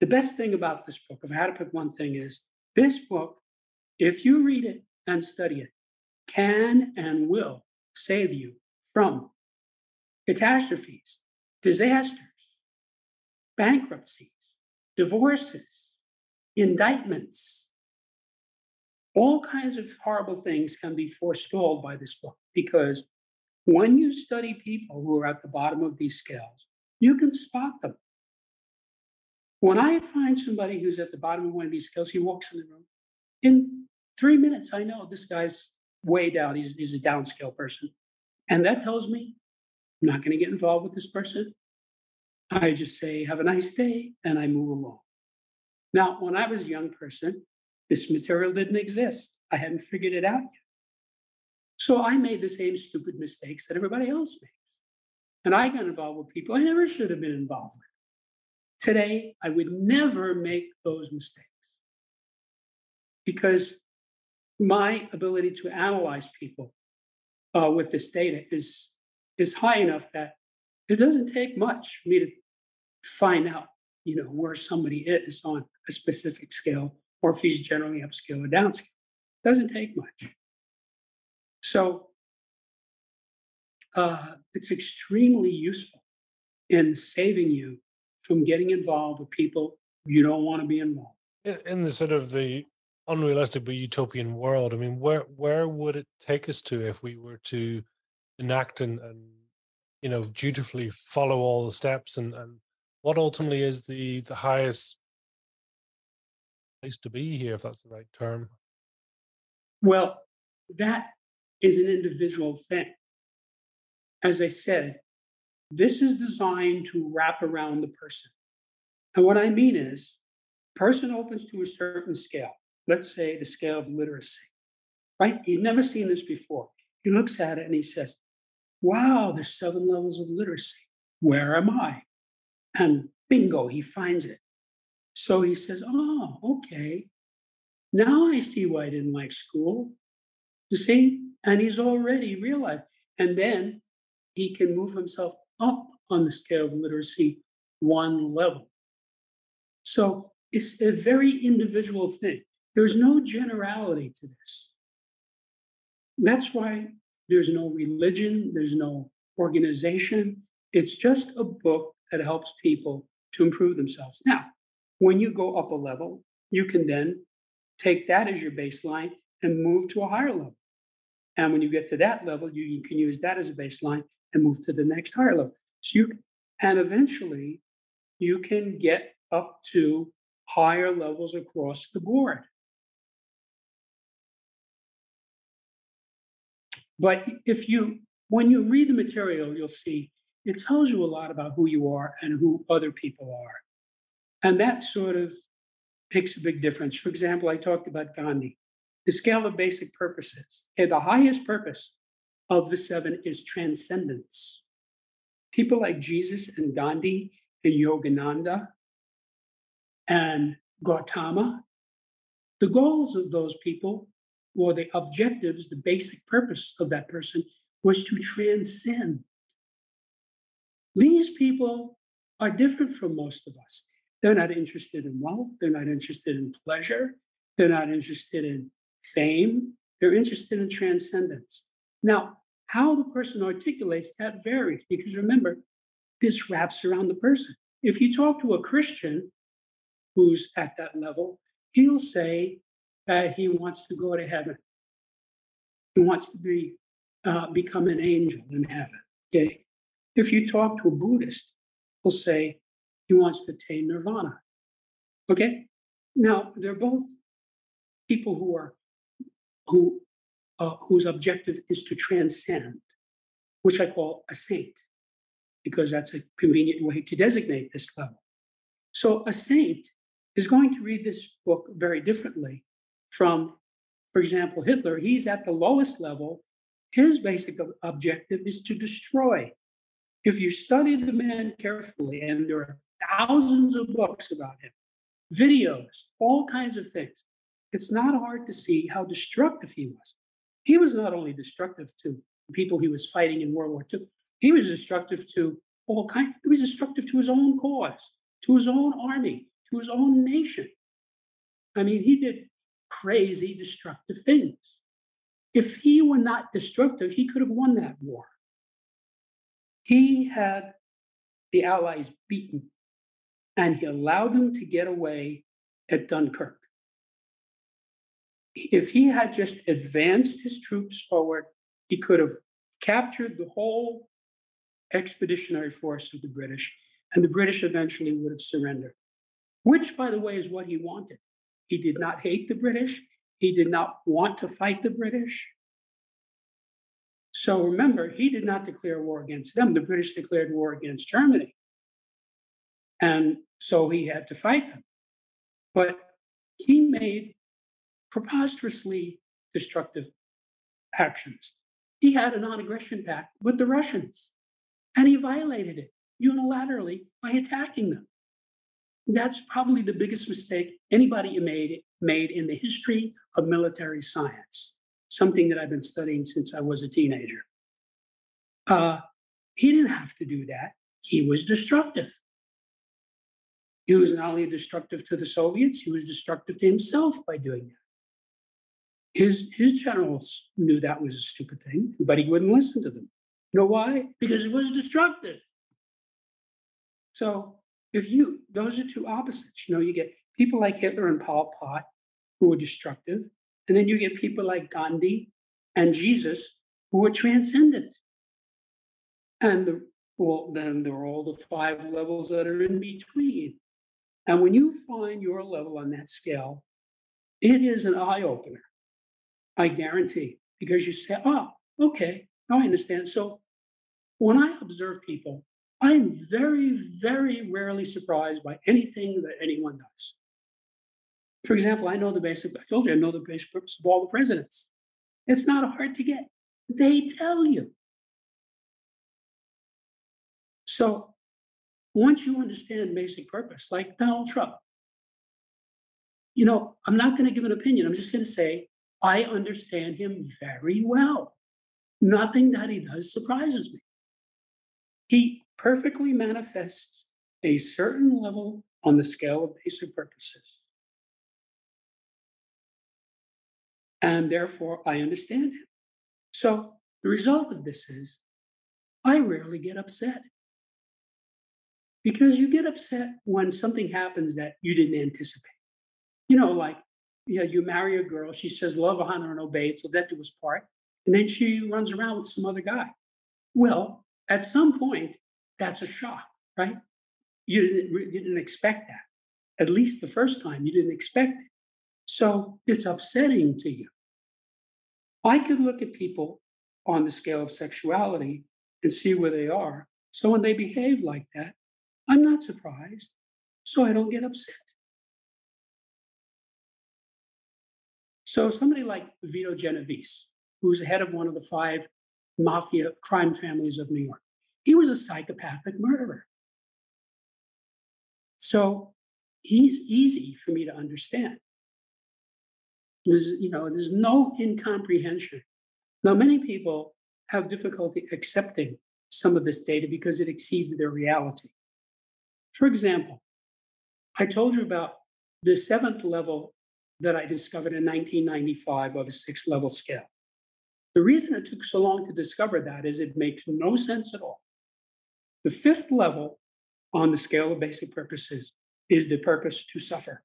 the best thing about this book, if I had to pick one thing, is this book, if you read it and study it, can and will save you from catastrophes, disasters, bankruptcies, divorces, indictments. All kinds of horrible things can be forestalled by this book because when you study people who are at the bottom of these scales, you can spot them. When I find somebody who's at the bottom of one of these scales, he walks in the room. In three minutes, I know this guy's way down. He's, he's a downscale person. And that tells me I'm not going to get involved with this person. I just say, have a nice day, and I move along. Now, when I was a young person, this material didn't exist. I hadn't figured it out yet. So I made the same stupid mistakes that everybody else makes. And I got involved with people I never should have been involved with. Today, I would never make those mistakes because my ability to analyze people uh, with this data is, is high enough that it doesn't take much for me to find out, you know, where somebody is on a specific scale or if he's generally upscale or downscale. It doesn't take much. So uh, it's extremely useful in saving you from getting involved with people you don't want to be involved. In the sort of the unrealistic but utopian world, I mean, where where would it take us to if we were to enact and, and you know dutifully follow all the steps and, and what ultimately is the the highest place to be here, if that's the right term? Well, that is an individual thing. As I said, this is designed to wrap around the person. And what I mean is, person opens to a certain scale, let's say the scale of literacy, right? He's never seen this before. He looks at it and he says, Wow, there's seven levels of literacy. Where am I? And bingo, he finds it. So he says, Oh, okay. Now I see why I didn't like school. You see? And he's already realized. And then he can move himself up on the scale of literacy one level. So it's a very individual thing. There's no generality to this. That's why there's no religion, there's no organization. It's just a book that helps people to improve themselves. Now, when you go up a level, you can then take that as your baseline and move to a higher level. And when you get to that level, you, can use that as a baseline and move to the next higher level. So you and eventually you can get up to higher levels across the board. But if you, when you read the material, you'll see it tells you a lot about who you are and who other people are. And that sort of makes a big difference. For example, I talked about Gandhi, the scale of basic purposes. Okay, the highest purpose of the seven is transcendence. People like Jesus and Gandhi and Yogananda and Gautama, the goals of those people or the objectives, the basic purpose of that person was to transcend. These people are different from most of us. They're not interested in wealth, they're not interested in pleasure, they're not interested in fame, they're interested in transcendence. Now, how the person articulates that varies because remember, this wraps around the person. If you talk to a Christian who's at that level, he'll say that he wants to go to heaven. He wants to be uh, become an angel in heaven. Okay. If you talk to a Buddhist, he'll say he wants to attain nirvana. Okay. Now they're both people who are who uh, whose objective is to transcend, which I call a saint, because that's a convenient way to designate this level. So a saint is going to read this book very differently from, for example, Hitler. He's at the lowest level. His basic objective is to destroy. If you study the man carefully, and there are thousands of books about him, videos, all kinds of things, it's not hard to see how destructive he was. He was not only destructive to the people he was fighting in World War II, he was destructive to all kinds, he was destructive to his own cause, to his own army, to his own nation. I mean, he did crazy, destructive things. If he were not destructive, he could have won that war. He had the Allies beaten, and he allowed them to get away at Dunkirk. If he had just advanced his troops forward, he could have captured the whole expeditionary force of the British, and the British eventually would have surrendered which, by the way, is what he wanted. He did not hate the British, he did not want to fight the British. So remember, he did not declare war against them. The British declared war against Germany. And so he had to fight them. But he made preposterously destructive actions. He had a non aggression pact with the Russians, and he violated it unilaterally by attacking them. That's probably the biggest mistake anybody made, made in the history of military science, something that I've been studying since I was a teenager. Uh, he didn't have to do that. He was destructive. He was not only destructive to the Soviets, he was destructive to himself by doing that. His, his generals knew that was a stupid thing, but he wouldn't listen to them. You know why? Because it was destructive. So if you, those are two opposites. You know, you get people like Hitler and Pol Pot who are destructive, and then you get people like Gandhi and Jesus who are transcendent. And the, well, then there are all the five levels that are in between. And when you find your level on that scale, it is an eye opener. I guarantee, because you say, oh, okay, now I understand. So when I observe people I'm very, very rarely surprised by anything that anyone does. For example, I know the basic, I told you, I know the basic purpose of all the presidents. It's not hard to get. They tell you. So once you understand basic purpose, like Donald Trump, you know, I'm not going to give an opinion. I'm just going to say, I understand him very well. Nothing that he does surprises me. He perfectly manifests a certain level on the scale of basic purposes. And therefore, I understand him. So the result of this is I rarely get upset. Because you get upset when something happens that you didn't anticipate. You know, like, yeah, you marry a girl, she says, love, honor, and obey, so that do us part. and then she runs around with some other guy. Well, at some point, that's a shock, right? You didn't, you didn't expect that. At least the first time, you didn't expect it. So it's upsetting to you. I could look at people on the scale of sexuality and see where they are. So when they behave like that, I'm not surprised. So I don't get upset. So somebody like Vito Genovese, who's head of one of the five mafia crime families of New York, he was a psychopathic murderer. So he's easy for me to understand. There's, you know, there's no incomprehension. Now, many people have difficulty accepting some of this data because it exceeds their reality. For example, I told you about the seventh level that I discovered in 1995 of a six level scale. The reason it took so long to discover that is it makes no sense at all. The fifth level on the scale of basic purposes is the purpose to suffer.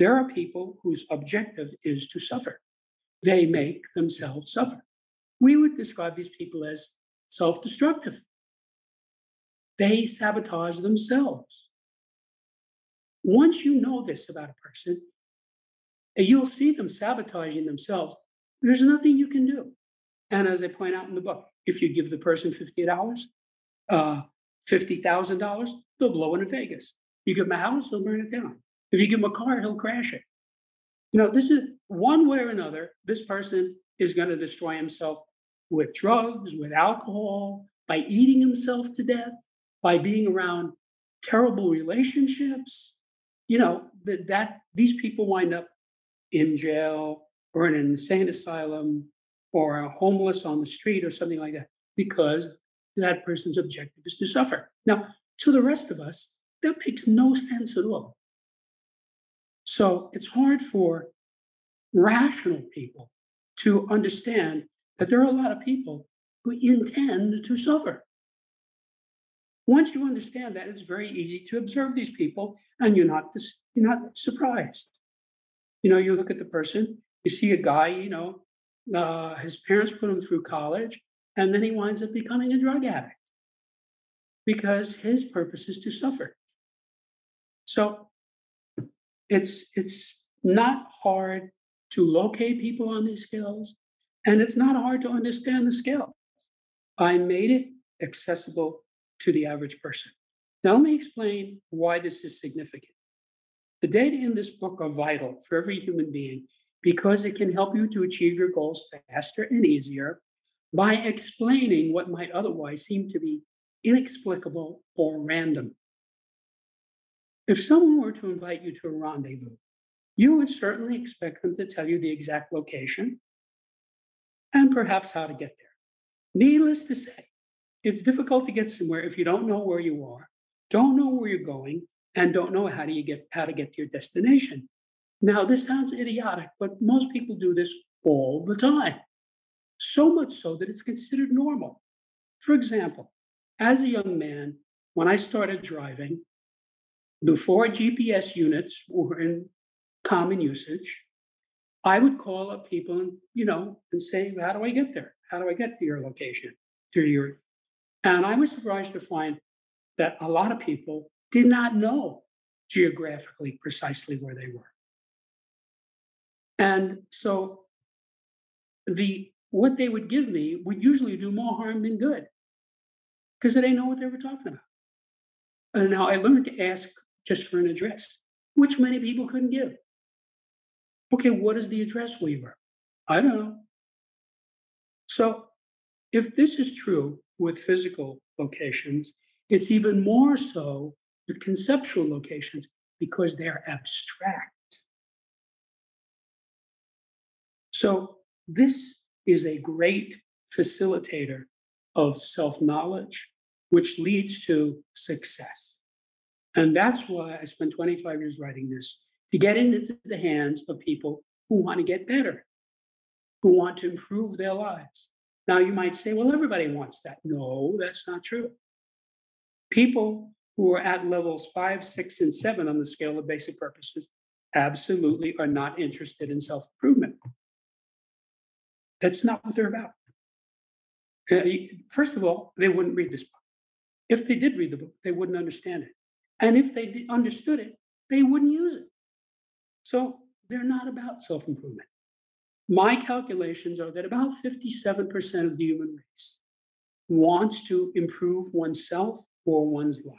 There are people whose objective is to suffer. They make themselves suffer. We would describe these people as self destructive. They sabotage themselves. Once you know this about a person, you'll see them sabotaging themselves, there's nothing you can do. And as I point out in the book, if you give the person $50, uh, $50,000, they'll blow it in Vegas. You give them a house, they'll burn it down. If you give him a car, he'll crash it. You know, this is one way or another, this person is going to destroy himself with drugs, with alcohol, by eating himself to death, by being around terrible relationships. You know, that, that these people wind up in jail or in an insane asylum or homeless on the street or something like that because that person's objective is to suffer. Now, to the rest of us, that makes no sense at all. So it's hard for rational people to understand that there are a lot of people who intend to suffer. Once you understand that, it's very easy to observe these people and you're not, dis- you're not surprised. You know, you look at the person, you see a guy, you know, uh, his parents put him through college, and then he winds up becoming a drug addict because his purpose is to suffer. So it's it's not hard to locate people on these scales, and it's not hard to understand the scale. I made it accessible to the average person. Now, let me explain why this is significant. The data in this book are vital for every human being because it can help you to achieve your goals faster and easier by explaining what might otherwise seem to be inexplicable or random. If someone were to invite you to a rendezvous, you would certainly expect them to tell you the exact location and perhaps how to get there. Needless to say, it's difficult to get somewhere if you don't know where you are, don't know where you're going, and don't know how do you get how to get to your destination. Now, this sounds idiotic, but most people do this all the time. So much so that it's considered normal. For example, as a young man, when I started driving, before GPS units were in common usage, I would call up people and, you know, and say, how do I get there? How do I get to your location? To your and I was surprised to find that a lot of people did not know geographically precisely where they were. And so the what they would give me would usually do more harm than good because they didn't know what they were talking about. And now I learned to ask just for an address, which many people couldn't give. Okay, what is the address were? I don't know. So if this is true with physical locations, it's even more so with conceptual locations because they're abstract. So, this is a great facilitator of self knowledge, which leads to success. And that's why I spent 25 years writing this to get it into the hands of people who want to get better, who want to improve their lives. Now, you might say, well, everybody wants that. No, that's not true. People who are at levels five, six, and seven on the scale of basic purposes absolutely are not interested in self improvement. That's not what they're about. Uh, First of all, they wouldn't read this book. If they did read the book, they wouldn't understand it. And if they understood it, they wouldn't use it. So they're not about self improvement. My calculations are that about 57% of the human race wants to improve oneself or one's life.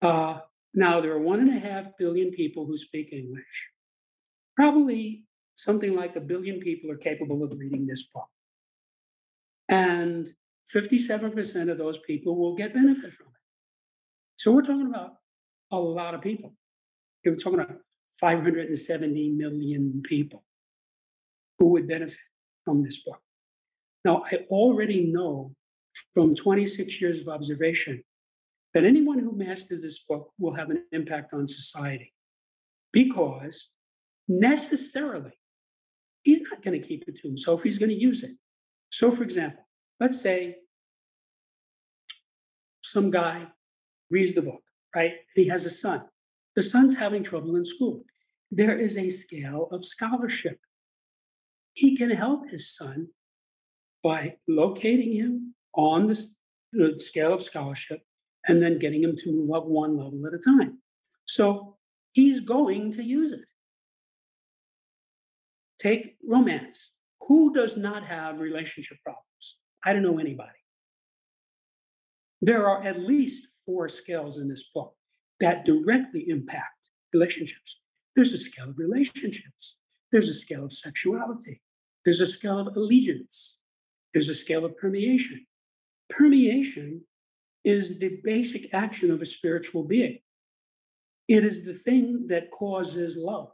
Uh, now, there are one and a half billion people who speak English. Probably something like a billion people are capable of reading this book. And 57% of those people will get benefit from it. So we're talking about a lot of people. We're talking about 570 million people who would benefit from this book. Now, I already know from 26 years of observation that anyone who masters this book will have an impact on society because necessarily going to keep it to himself, he's going to use it. So, for example, let's say some guy reads the book, right? He has a son. The son's having trouble in school. There is a scale of scholarship. He can help his son by locating him on the, the scale of scholarship and then getting him to move up one level at a time. So he's going to use it. Take romance. Who does not have relationship problems? I don't know anybody. There are at least four scales in this book that directly impact relationships. There's a scale of relationships, there's a scale of sexuality, there's a scale of allegiance, there's a scale of permeation. Permeation is the basic action of a spiritual being, it is the thing that causes love.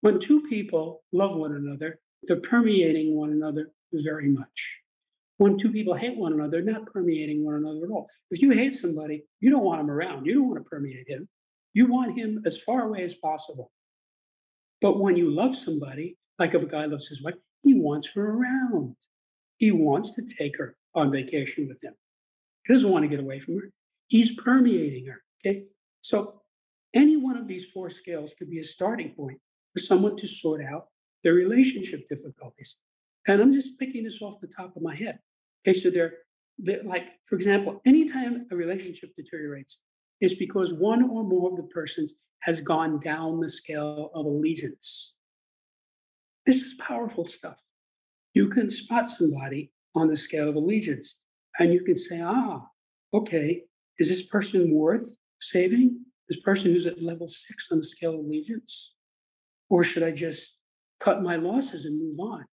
When two people love one another, they're permeating one another very much. When two people hate one another, they're not permeating one another at all. If you hate somebody, you don't want him around. You don't want to permeate him. You want him as far away as possible. But when you love somebody, like if a guy loves his wife, he wants her around. He wants to take her on vacation with him. He doesn't want to get away from her. He's permeating her. Okay. So any one of these four scales could be a starting point for someone to sort out their relationship difficulties. And I'm just picking this off the top of my head. Okay, so they're, they're like, for example, anytime a relationship deteriorates, it's because one or more of the persons has gone down the scale of allegiance. This is powerful stuff. You can spot somebody on the scale of allegiance and you can say, ah, okay, is this person worth saving? This person who's at level six on the scale of allegiance? Or should I just cut my losses and move on?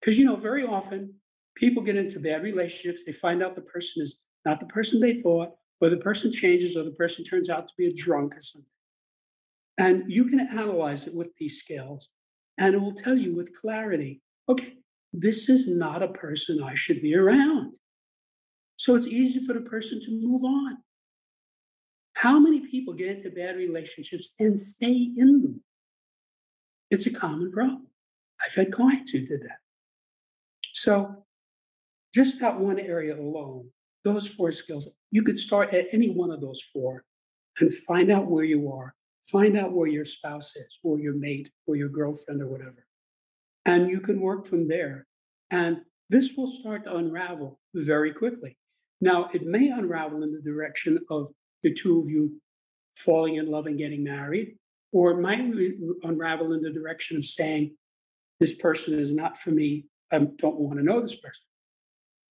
Because, you know, very often people get into bad relationships. They find out the person is not the person they thought, or the person changes, or the person turns out to be a drunk or something. And you can analyze it with these scales, and it will tell you with clarity okay, this is not a person I should be around. So it's easy for the person to move on. How many people get into bad relationships and stay in them? It's a common problem. I've had clients who did that. So, just that one area alone, those four skills, you could start at any one of those four and find out where you are, find out where your spouse is, or your mate, or your girlfriend, or whatever. And you can work from there. And this will start to unravel very quickly. Now, it may unravel in the direction of the two of you falling in love and getting married, or it might unravel in the direction of saying, This person is not for me. I don't want to know this person.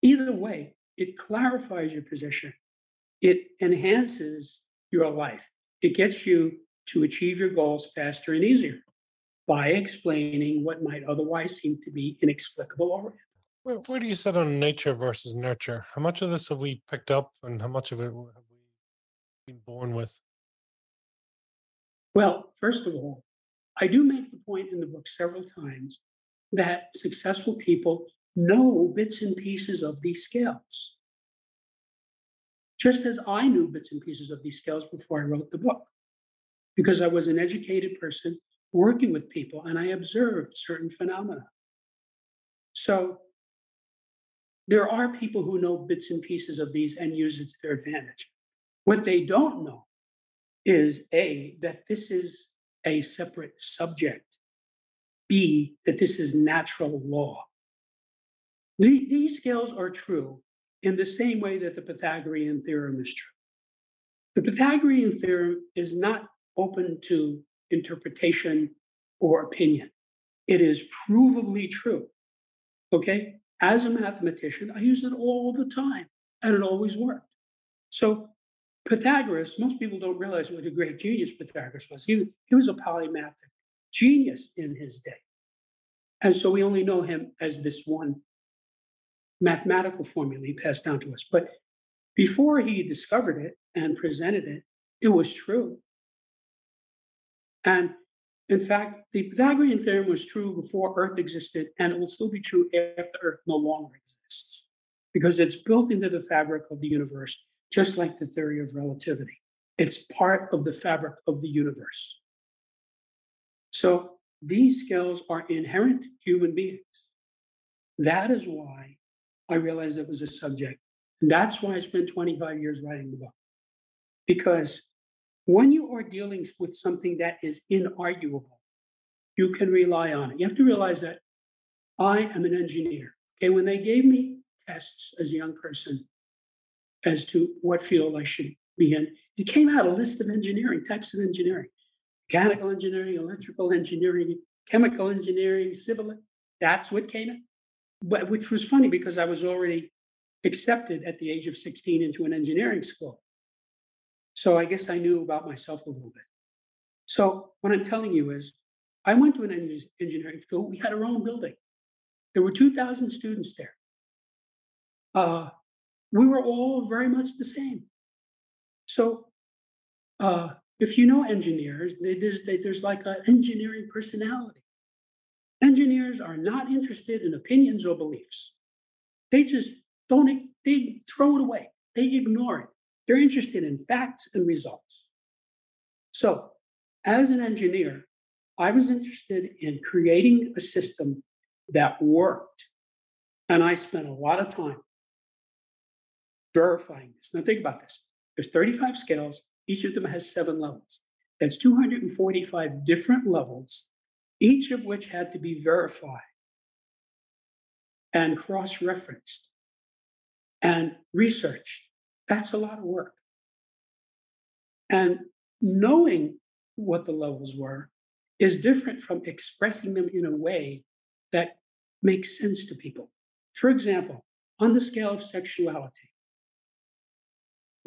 Either way, it clarifies your position, it enhances your life, it gets you to achieve your goals faster and easier by explaining what might otherwise seem to be inexplicable already. Where, where do you sit on nature versus nurture? How much of this have we picked up and how much of it have we been born with? Well, first of all, I do make the point in the book several times that successful people know bits and pieces of these scales. Just as I knew bits and pieces of these scales before I wrote the book, because I was an educated person working with people and I observed certain phenomena. So there are people who know bits and pieces of these and use it to their advantage. What they don't know is A, that this is a separate subject B, that this is natural law. The- these scales are true in the same way that the Pythagorean theorem is true. The Pythagorean theorem is not open to interpretation or opinion. It is provably true. Okay? As a mathematician, I use it all the time and it always worked. So Pythagoras, most people don't realize what a great genius Pythagoras was. He, he was a polymathic genius in his day. And so we only know him as this one mathematical formula he passed down to us. But before he discovered it and presented it, it was true. And in fact, the Pythagorean theorem was true before Earth existed, and it will still be true after Earth no longer exists, because it's built into the fabric of the universe, just like the theory of relativity. It's part of the fabric of the universe. So these skills are inherent human beings. That is why I realized it was a subject. And that's why I spent 25 years writing the book. Because when you are dealing with something that is inarguable, you can rely on it. You have to realize that I am an engineer. Okay, when they gave me tests as a young person as to what field I should be in, it came out a list of engineering, types of engineering mechanical engineering, electrical engineering, chemical engineering, civil. That's what came in. But which was funny because I was already accepted at the age of 16 into an engineering school. So I guess I knew about myself a little bit. So what I'm telling you is, I went to an engineering school. We had our own building. There were 2,000 students there. Uh, we were all very much the same. So uh, if you know engineers, they, there's, they, there's like an engineering personality. Engineers are not interested in opinions or beliefs. They just don't, they throw it away. They ignore it. They're interested in facts and results. So, as an engineer, I was interested in creating a system that worked. And I spent a lot of time verifying this. Now, think about this there's 35 scales, each of them has seven levels. That's 245 different levels, each of which had to be verified and cross referenced and researched. That's a lot of work. And knowing what the levels were is different from expressing them in a way that makes sense to people. For example, on the scale of sexuality,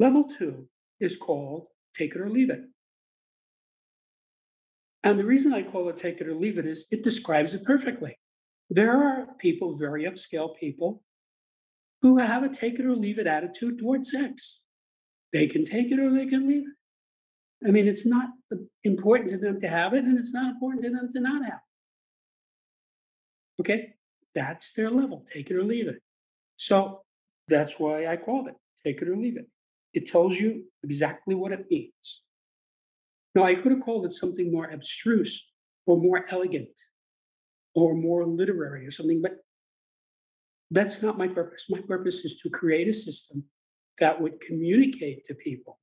level two is called take it or leave it. And the reason I call it take it or leave it is it describes it perfectly. There are people, very upscale people, who have a take it or leave it attitude towards sex. They can take it or they can leave it. I mean, it's not important to them to have it, and it's not important to them to not have it. Okay? That's their level. Take it or leave it. So that's why I called it take it or leave it. It tells you exactly what it means. Now, I could have called it something more abstruse or more elegant or more literary or something, but that's not my purpose. My purpose is to create a system that would communicate to people.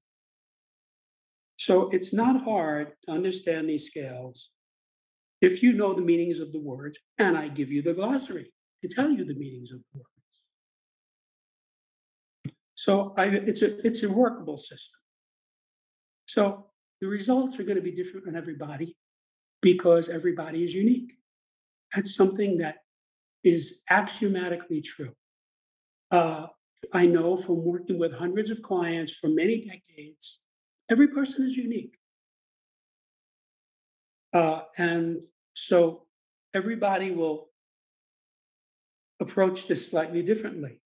So it's not hard to understand these scales if you know the meanings of the words, and I give you the glossary to tell you the meanings of the words. So I, it's a it's a workable system. So the results are going to be different on everybody because everybody is unique. That's something that is axiomatically true. Uh, I know from working with hundreds of clients for many decades, every person is unique. Uh, and so everybody will approach this slightly differently.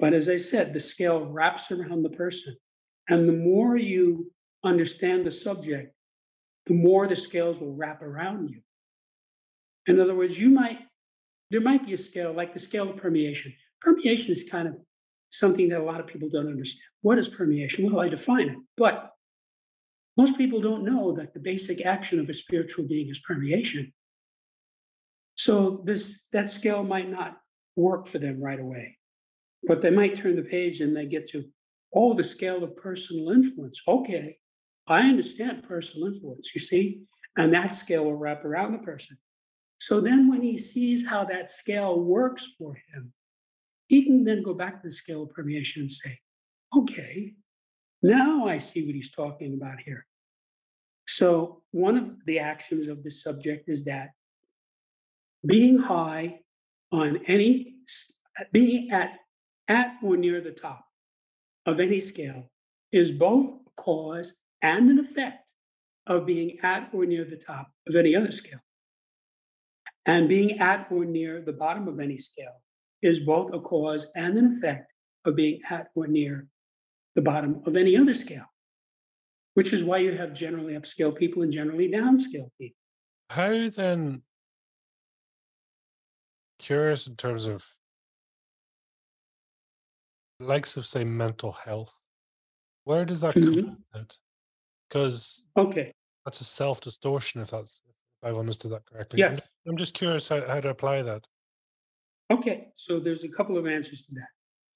But as I said, the scale wraps around the person. And the more you understand the subject, the more the scales will wrap around you. In other words, you might, there might be a scale like the scale of permeation. Permeation is kind of something that a lot of people don't understand. What is permeation? Well, I define it. But most people don't know that the basic action of a spiritual being is permeation. So this that scale might not work for them right away. But they might turn the page and they get to, oh, the scale of personal influence. Okay, I understand personal influence, you see, and that scale will wrap around the person. So then when he sees how that scale works for him, he can then go back to the scale of permeation and say, okay, now I see what he's talking about here. So one of the axioms of this subject is that being high on any, being at, at or near the top of any scale is both a cause and an effect of being at or near the top of any other scale. And being at or near the bottom of any scale is both a cause and an effect of being at or near the bottom of any other scale, which is why you have generally upscale people and generally downscale people. How then, curious in terms of likes of say mental health, where does that Mhm. come from? Because Okay, that's a self distortion, if that's if I've understood that correctly. I'm, yes. I'm just curious how, how to apply that. Okay, so there's a couple of answers to that.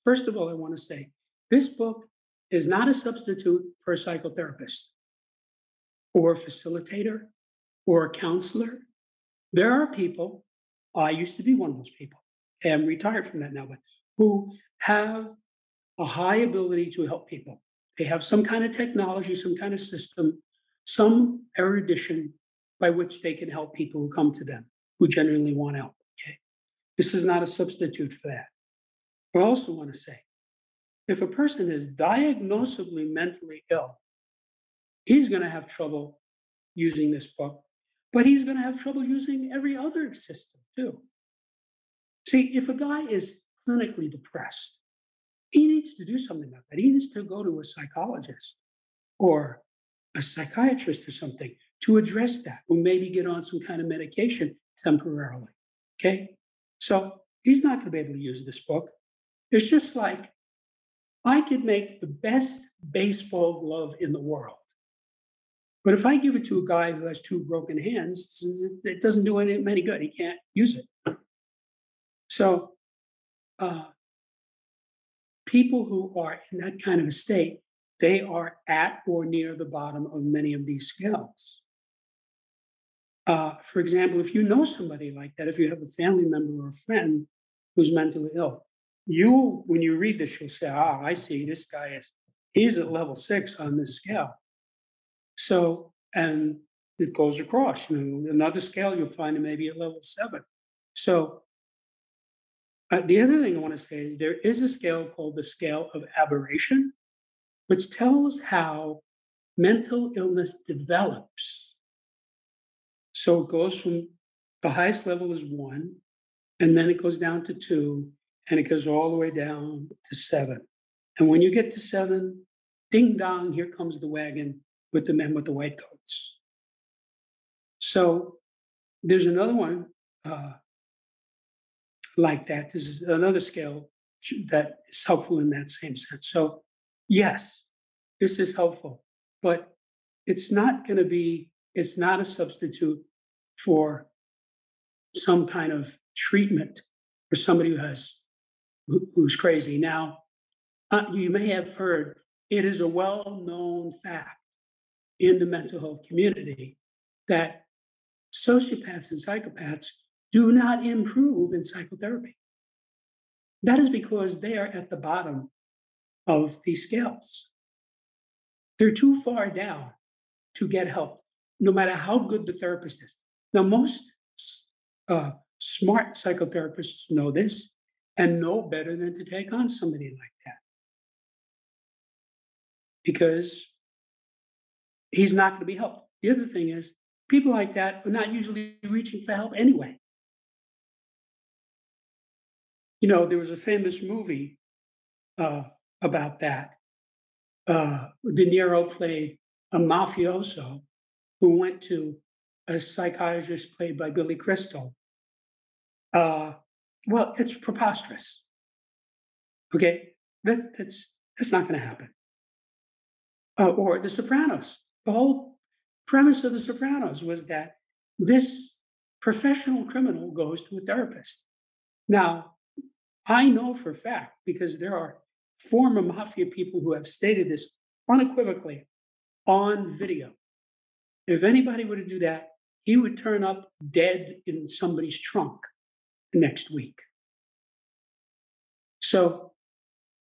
First of all, I want to say this book is not a substitute for a psychotherapist or a facilitator or a counselor. There are people, I used to be one of those people, I'm retired from that now, but who have a high ability to help people. They have some kind of technology, some kind of system, some erudition by which they can help people who come to them who genuinely want help. Okay. This is not a substitute for that. I also want to say if a person is diagnosably mentally ill, he's going to have trouble using this book, but he's going to have trouble using every other system too. See, if a guy is clinically depressed, he needs to do something about that. He needs to go to a psychologist or a psychiatrist or something to address that, or maybe get on some kind of medication temporarily. Okay? So he's not going to be able to use this book. It's just like I could make the best baseball glove in the world. But if I give it to a guy who has two broken hands, it doesn't do any, any good. He can't use it. So, uh, people who are in that kind of a state, they are at or near the bottom of many of these scales. Uh, for example, if you know somebody like that, if you have a family member or a friend who's mentally ill, you, when you read this, you'll say, ah, I see this guy is, he's at level six on this scale. So, and it goes across, you know, another scale, you'll find him maybe at level seven. So, uh, the other thing I want to say is there is a scale called the scale of aberration, which tells how mental illness develops. So it goes from the highest level is one, and then it goes down to two, and it goes all the way down to seven. And when you get to seven, ding dong, here comes the wagon with the men with the white coats. So there's another one uh, like that. This is another scale that is helpful in that same sense. So, yes, this is helpful, but it's not going to be, it's not a substitute for some kind of treatment for somebody who has who's crazy. Now, uh, you may have heard it is a well-known fact in the mental health community that sociopaths and psychopaths do not improve in psychotherapy. That is because they are at the bottom of these scales. They're too far down to get help, no matter how good the therapist is. Now, most uh, smart psychotherapists know this and know better than to take on somebody like that because he's not going to be helped. The other thing is, people like that are not usually reaching for help anyway. You know, there was a famous movie uh, about that. Uh, De Niro played a mafioso who went to a psychiatrist played by Billy Crystal. Uh, well, it's preposterous. Okay, that, that's that's not going to happen. Uh, or The Sopranos. The whole premise of The Sopranos was that this professional criminal goes to a therapist. Now, I know for a fact because there are former mafia people who have stated this unequivocally on video. If anybody were to do that, he would turn up dead in somebody's trunk next week. So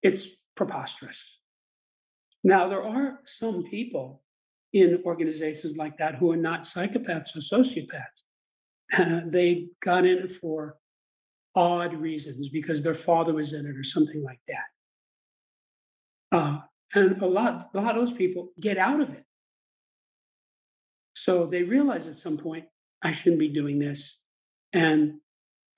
it's preposterous. Now, there are some people in organizations like that who are not psychopaths or sociopaths. Uh, [LAUGHS] they got in for odd reasons because their father was in it or something like that. Uh, and a lot, a lot of those people get out of it. So they realize at some point, I shouldn't be doing this. And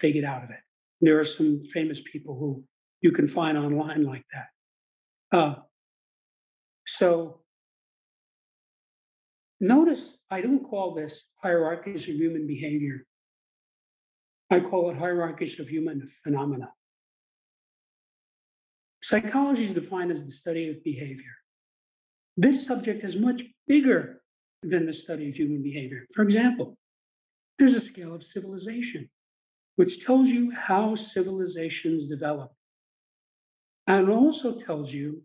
they get out of it. There are some famous people who you can find online like that. Uh, so notice I don't call this hierarchies of human behavior. I call it hierarchies of human phenomena. Psychology is defined as the study of behavior. This subject is much bigger than the study of human behavior. For example, there's a scale of civilization, which tells you how civilizations develop. And also tells you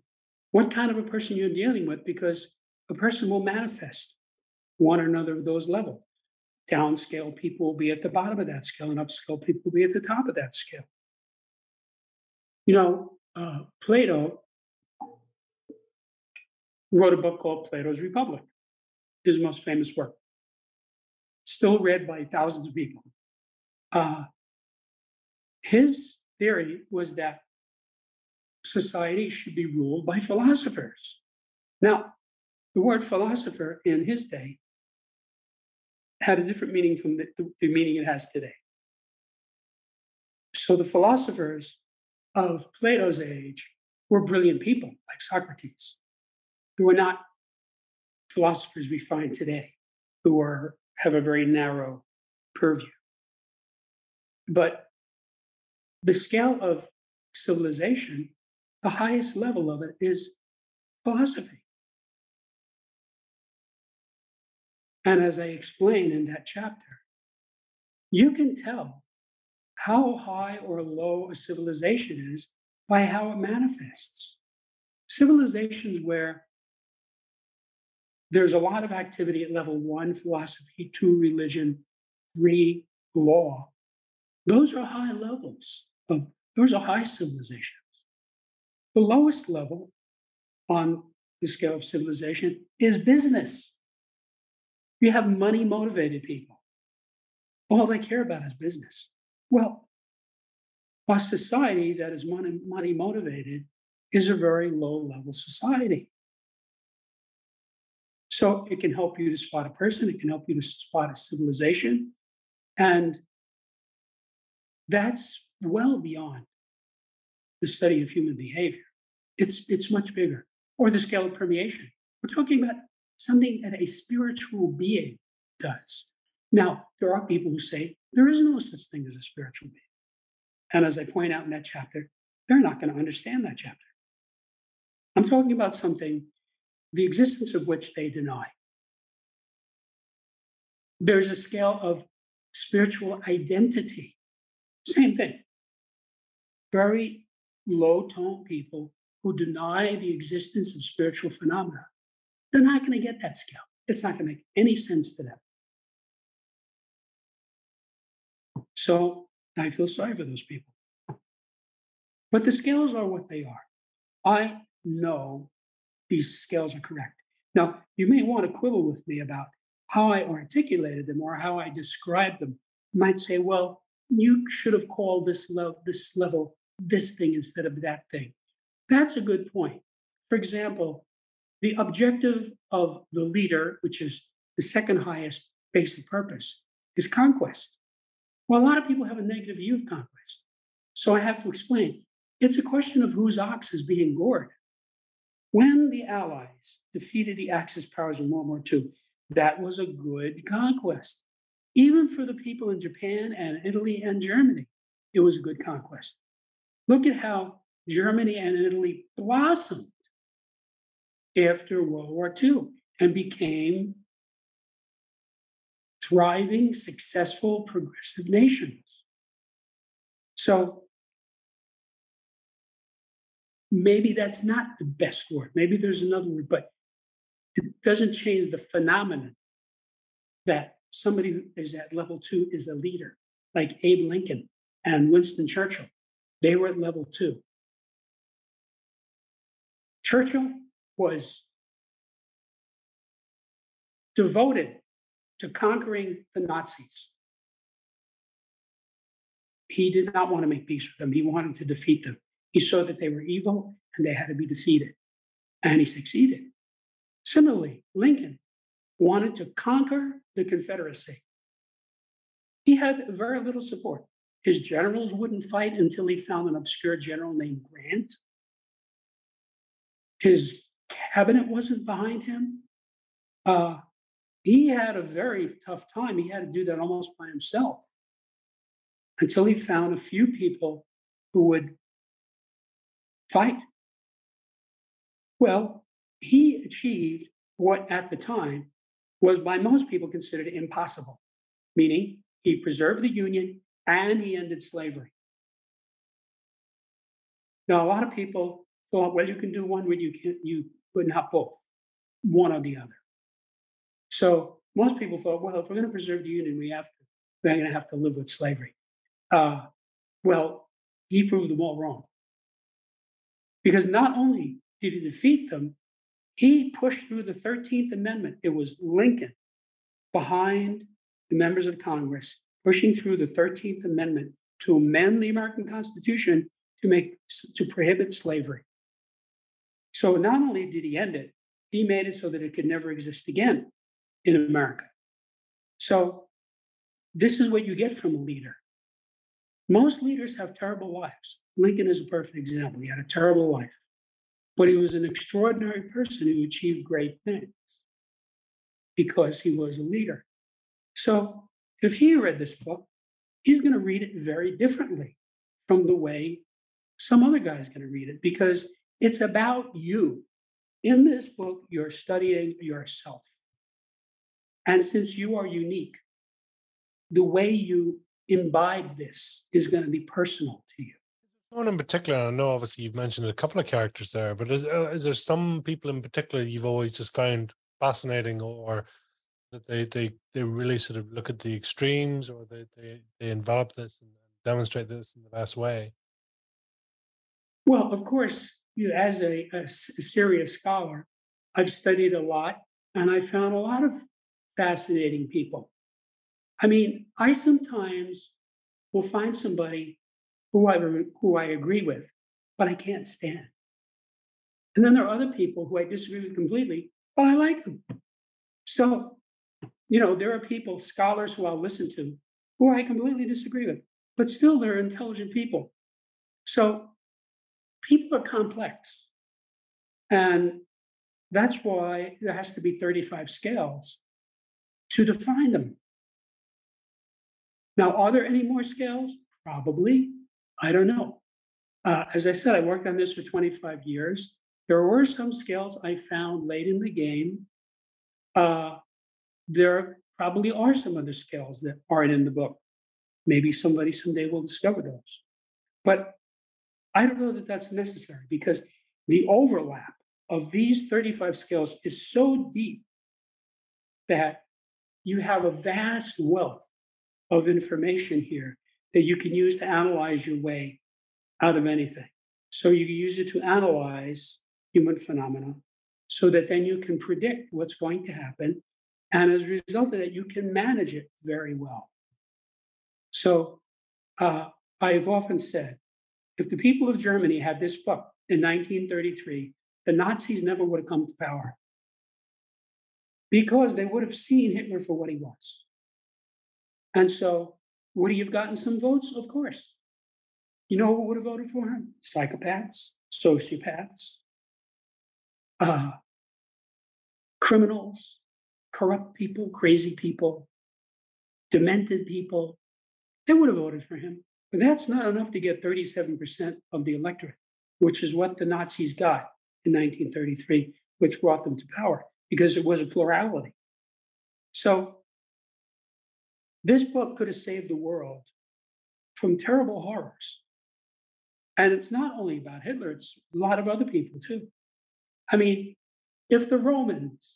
what kind of a person you're dealing with, because a person will manifest one or another of those levels. Downscale people will be at the bottom of that scale, and upscale people will be at the top of that scale. You know, uh, Plato wrote a book called Plato's Republic, his most famous work. Still read by thousands of people. Uh, his theory was that society should be ruled by philosophers. Now, the word philosopher in his day had a different meaning from the, the meaning it has today. So the philosophers of Plato's age were brilliant people like Socrates, who were not philosophers we find today, who are have a very narrow purview. But the scale of civilization, the highest level of it is philosophy. And as I explain in that chapter, you can tell how high or low a civilization is by how it manifests. Civilizations where there's a lot of activity at level one philosophy, two religion, three law. Those are high levels of those are high civilizations. The lowest level on the scale of civilization is business. You have money motivated people. All they care about is business. Well, a society that is money, money motivated is a very low level society. So it can help you to spot a person, it can help you to spot a civilization. And that's well beyond the study of human behavior. It's, it's much bigger. Or the scale of permeation. We're talking about something that a spiritual being does. Now, there are people who say there is no such thing as a spiritual being. And as I point out in that chapter, they're not going to understand that chapter. I'm talking about something, the existence of which they deny. There's a scale of spiritual identity. Same thing. Very low tone people who deny the existence of spiritual phenomena. They're not going to get that scale. It's not going to make any sense to them. So I feel sorry for those people. But the scales are what they are. I know these scales are correct. Now, you may want to quibble with me about how I articulated them or how I described them. You might say, well, you should have called this, level, this level this thing instead of that thing. That's a good point. For example, the objective of the leader, which is the second highest basic purpose, is conquest. Well, a lot of people have a negative view of conquest. So I have to explain it's a question of whose ox is being gored. When the Allies defeated the Axis powers in World War II, that was a good conquest. Even for the people in Japan and Italy and Germany, it was a good conquest. Look at how Germany and Italy blossomed after World War II and became thriving, successful, progressive nations. So maybe that's not the best word. Maybe there's another word, but it doesn't change the phenomenon that somebody who is at level two is a leader, like Abe Lincoln and Winston Churchill. They were at level two. Churchill was devoted to conquering the Nazis. He did not want to make peace with them. He wanted to defeat them. He saw that they were evil and they had to be defeated. And he succeeded. Similarly, Lincoln wanted to conquer the Confederacy. He had very little support. His generals wouldn't fight until he found an obscure general named Grant. His cabinet wasn't behind him. Uh, he had a very tough time. He had to do that almost by himself until he found a few people who would fight. Well, he achieved what at the time was by most people considered impossible, meaning he preserved the Union and he ended slavery. Now, a lot of people thought, well, you can do one, but you can't, you could not both, one or the other. So most people thought, well, if we're going to preserve the Union, we have to, we're going to have to live with slavery. Uh, well, he proved them all wrong. Because not only did he defeat them, he pushed through the 13th Amendment. It was Lincoln behind the members of Congress pushing through the 13th Amendment to amend the American Constitution to make to prohibit slavery. So not only did he end it, he made it so that it could never exist again in America. So this is what you get from a leader. Most leaders have terrible lives. Lincoln is a perfect example. He had a terrible life, but he was an extraordinary person who achieved great things because he was a leader. So if he read this book, he's going to read it very differently from the way some other guy is going to read it because it's about you. In this book, you're studying yourself. And since you are unique, the way you imbibe this is going to be personal to you. One in particular, I know obviously you've mentioned a couple of characters there, but is, uh, is there some people in particular you've always just found fascinating or that they, they, they really sort of look at the extremes or they, they, they envelop this and demonstrate this in the best way? Well, of course, you, as a, a serious scholar, I've studied a lot and I found a lot of fascinating people. I mean, I sometimes will find somebody who I who I agree with, but I can't stand. And then there are other people who I disagree with completely, but I like them. So, you know, there are people, scholars who I'll listen to, who I completely disagree with, but still they're intelligent people. So people are complex. And that's why there has to be 35 scales to define them. Now, are there any more scales? Probably. I don't know. Uh, as I said, I worked on this for 25 years. There were some scales I found late in the game. Uh, there probably are some other scales that aren't in the book. Maybe somebody someday will discover those. But I don't know that that's necessary because the overlap of these 35 skills is so deep that you have a vast wealth of information here that you can use to analyze your way out of anything. So you use it to analyze human phenomena so that then you can predict what's going to happen. And as a result of that, you can manage it very well. So uh, I've often said if the people of Germany had this book in 1933, the Nazis never would have come to power because they would have seen Hitler for what he was. And so, would he have gotten some votes? Of course. You know who would have voted for him? Psychopaths, sociopaths, uh, criminals, corrupt people, crazy people, demented people. They would have voted for him. But that's not enough to get 37% of the electorate, which is what the Nazis got in 1933, which brought them to power because it was a plurality. So this book could have saved the world from terrible horrors. And it's not only about Hitler, it's a lot of other people too. I mean, if the Romans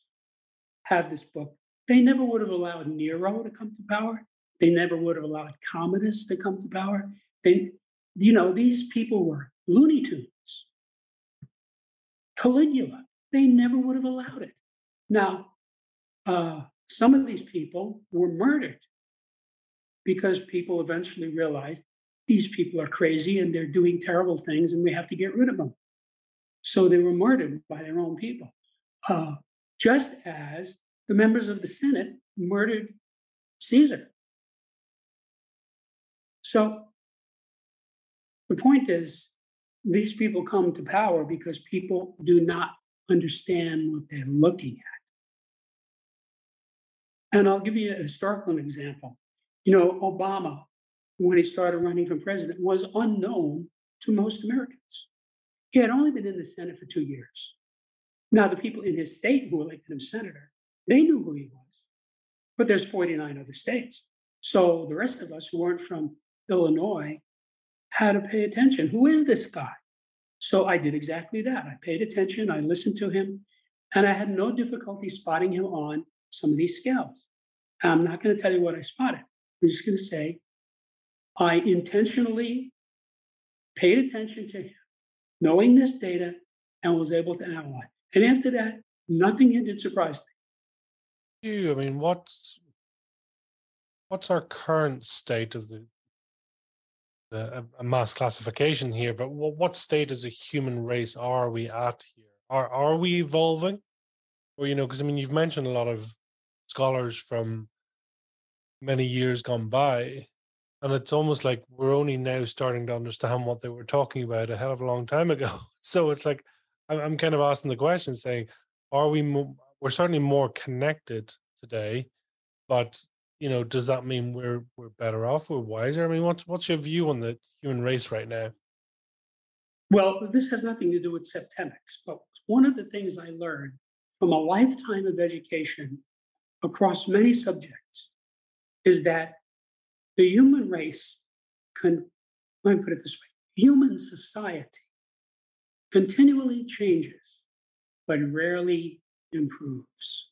had this book, they never would have allowed Nero to come to power. They never would have allowed Commodus to come to power. They, you know, these people were Looney Tunes. Caligula, they never would have allowed it. Now, uh, some of these people were murdered because people eventually realized these people are crazy and they're doing terrible things and we have to get rid of them. So they were murdered by their own people. Uh, just as the members of the Senate murdered Caesar. So the point is, these people come to power because people do not understand what they're looking at. And I'll give you a historical example. You know, Obama, when he started running for president, was unknown to most Americans. He had only been in the Senate for two years. Now, the people in his state who elected him senator, they knew who he was. But there's 49 other states. So the rest of us who weren't from Illinois had to pay attention. Who is this guy? So I did exactly that. I paid attention, I listened to him, and I had no difficulty spotting him on some of these scales. I'm not going to tell you what I spotted. I'm just going to say I intentionally paid attention to him, knowing this data, and was able to analyze. And after that, nothing did surprise me. You, I mean, what's what's our current state of the, the a mass classification here? But what, what state as a human race are we at here? Are are we evolving? Or you know, because I mean, you've mentioned a lot of scholars from many years gone by, and it's almost like we're only now starting to understand what they were talking about a hell of a long time ago. [LAUGHS] So it's like I'm kind of asking the question, saying, are we? Mo- we're certainly more connected today, but you know, does that mean we're we're better off? We're wiser? I mean, what's what's your view on the human race right now? Well, this has nothing to do with septemics, but one of the things I learned from a lifetime of education across many subjects is that the human race can, let me put it this way human society continually changes, but rarely improves.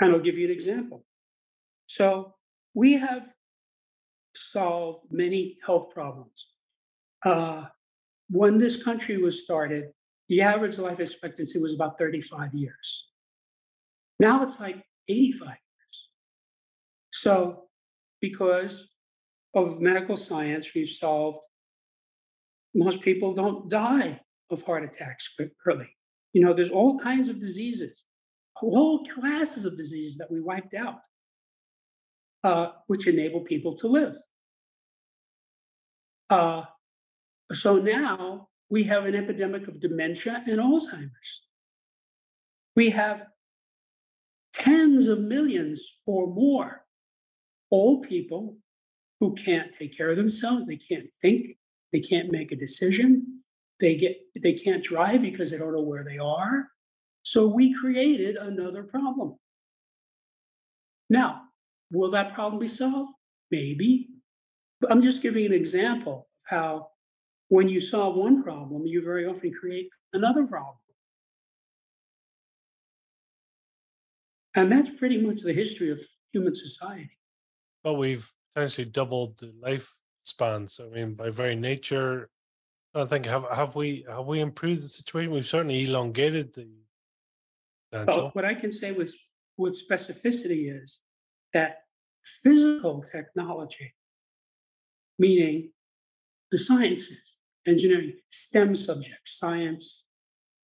And I'll give you an example. So we have solved many health problems. Uh, when this country was started, the average life expectancy was about 35 years. Now it's like 85 years. So, because of medical science, we've solved most people don't die of heart attacks early. You know, there's all kinds of diseases, whole classes of diseases that we wiped out, uh, which enable people to live. Uh, so now we have an epidemic of dementia and Alzheimer's. We have tens of millions or more old people who can't take care of themselves, they can't think, they can't make a decision. They get they can't drive because they don't know where they are. So we created another problem. Now, will that problem be solved? Maybe. But I'm just giving an example of how when you solve one problem, you very often create another problem. And that's pretty much the history of human society. Well, we've essentially doubled the life span. So I mean, by very nature, I think have have we have we improved the situation? We've certainly elongated the. Well, what I can say with with specificity is that physical technology, meaning the sciences, engineering, STEM subjects, science,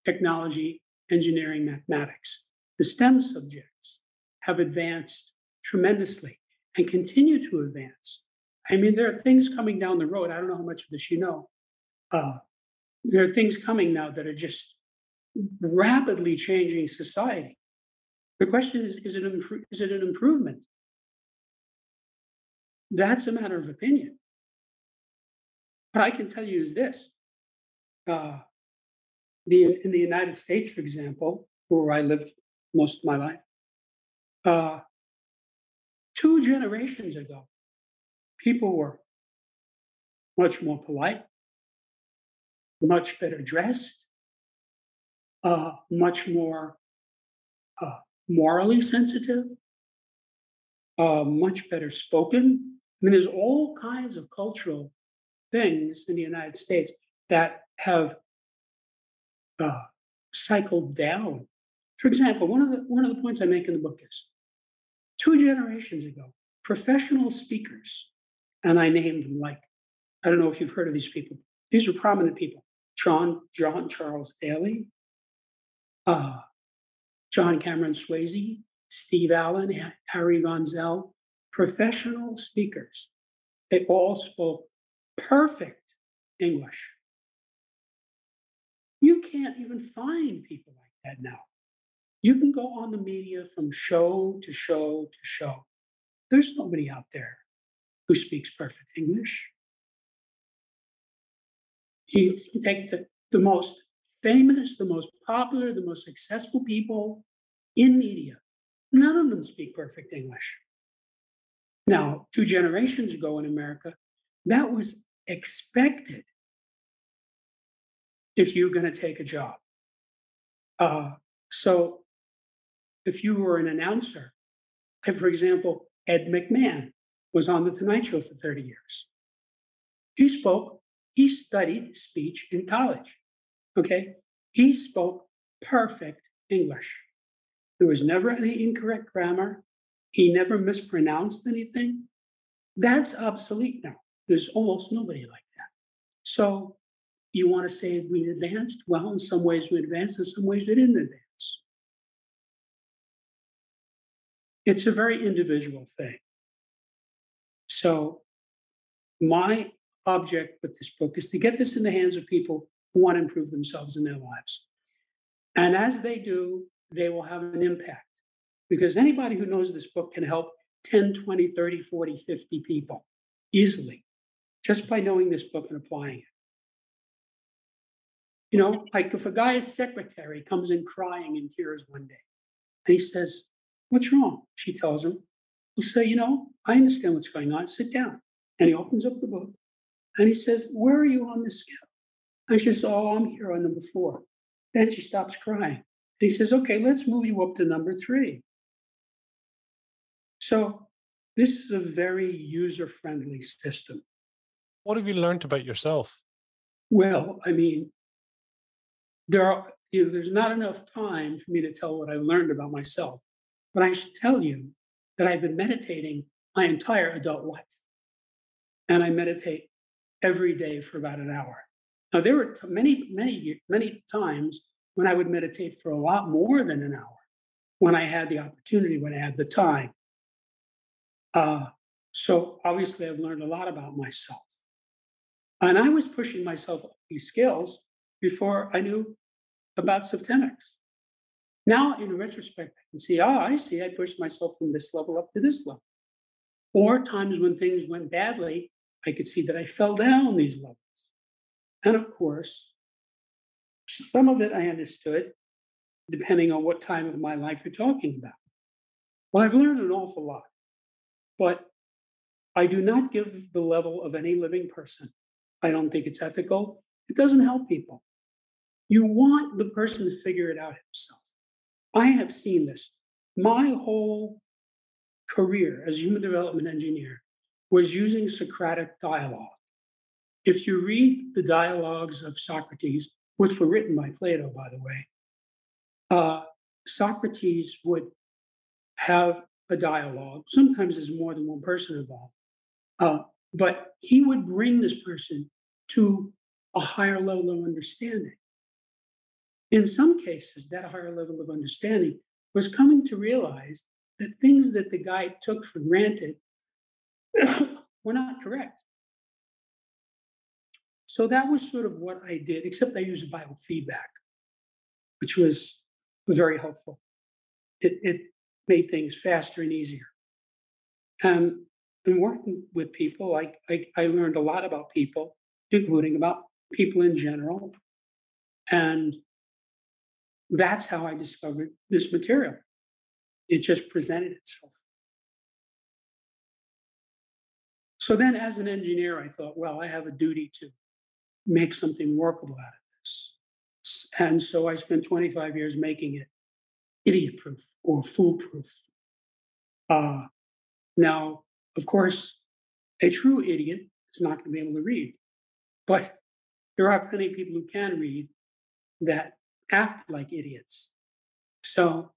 technology, engineering, mathematics, the STEM subjects have advanced tremendously and continue to advance I mean, there are things coming down the road. I don't know how much of this you know. Uh, there are things coming now that are just rapidly changing society. The question is, is it, an, is it an improvement? That's a matter of opinion. What I can tell you is this. Uh, the, in the United States, for example, where I lived most of my life, uh, two generations ago, people were much more polite, much better dressed, uh, much more uh, morally sensitive, uh, much better spoken. I mean, there's all kinds of cultural things in the United States that have uh, cycled down. For example, one of the one of the points I make in the book is two generations ago, professional speakers, and I named them like I don't know if you've heard of these people. These are prominent people: John John Charles Daly, uh, John Cameron Swayze, Steve Allen, Harry Von Zell, professional speakers. They all spoke perfect English. You can't even find people like that now. You can go on the media from show to show to show. There's nobody out there who speaks perfect English. You, take the, the most famous, the most popular, the most successful people in media. None of them speak perfect English. Now, two generations ago in America, that was expected if you're going to take a job. Uh, so, if you were an announcer, like for example, Ed McMahon was on The Tonight Show for 30 years. He spoke, he studied speech in college. Okay. He spoke perfect English. There was never any incorrect grammar. He never mispronounced anything. That's obsolete now. There's almost nobody like that. So you want to say we advanced? Well, in some ways we advanced, in some ways we didn't advance. It's a very individual thing. So my object with this book is to get this in the hands of people want to improve themselves in their lives. And as they do, they will have an impact because anybody who knows this book can help 10, 20, 30, 40, 50 people easily just by knowing this book and applying it. You know, like if a guy's secretary comes in crying in tears one day and he says, What's wrong? She tells him, He'll say, You know, I understand what's going on. Sit down. And he opens up the book and he says, Where are you on the scale? She says, Oh, I'm here on number four. Then she stops crying. And he says, Okay, let's move you up to number three. So this is a very user friendly system. What have you learned about yourself? Well, I mean, there are, you know, there's not enough time for me to tell what I learned about myself, but I should tell you that I've been meditating my entire adult life. And I meditate every day for about an hour. Now, there were t- many, many, many times when I would meditate for a lot more than an hour when I had the opportunity, when I had the time. Uh, so obviously, I've learned a lot about myself. And I was pushing myself these skills before I knew about Septemics. Now, in retrospect, I can see, oh, I see, I pushed myself from this level up to this level. Or times when things went badly, I could see that I fell down these levels. And of course, some of it I understood, depending on what time of my life you're talking about. Well, I've learned an awful lot, but I do not give the level of any living person. I don't think it's ethical. It doesn't help people. You want the person to figure it out himself. I have seen this. My whole career as human development engineer was using Socratic dialogue. If you read the dialogues of Socrates, which were written by Plato, by the way, uh, Socrates would have a dialogue. Sometimes there's more than one person involved. Uh, but he would bring this person to a higher level of understanding. In some cases, that higher level of understanding was coming to realize that things that the guy took for granted [COUGHS] were not correct. So that was sort of what I did, except I used biofeedback, which was, was very helpful. It, it made things faster and easier. And in working with people, I, I, I learned a lot about people, including about people in general. And that's how I discovered this material. It just presented itself. So then, as an engineer, I thought, well, I have a duty to make something workable out of this. And so I spent 25 years making it. idiot proof or foolproof. Uh, now, of course, a true idiot is not going to be able to read, but there are plenty of people who can read that act like idiots. So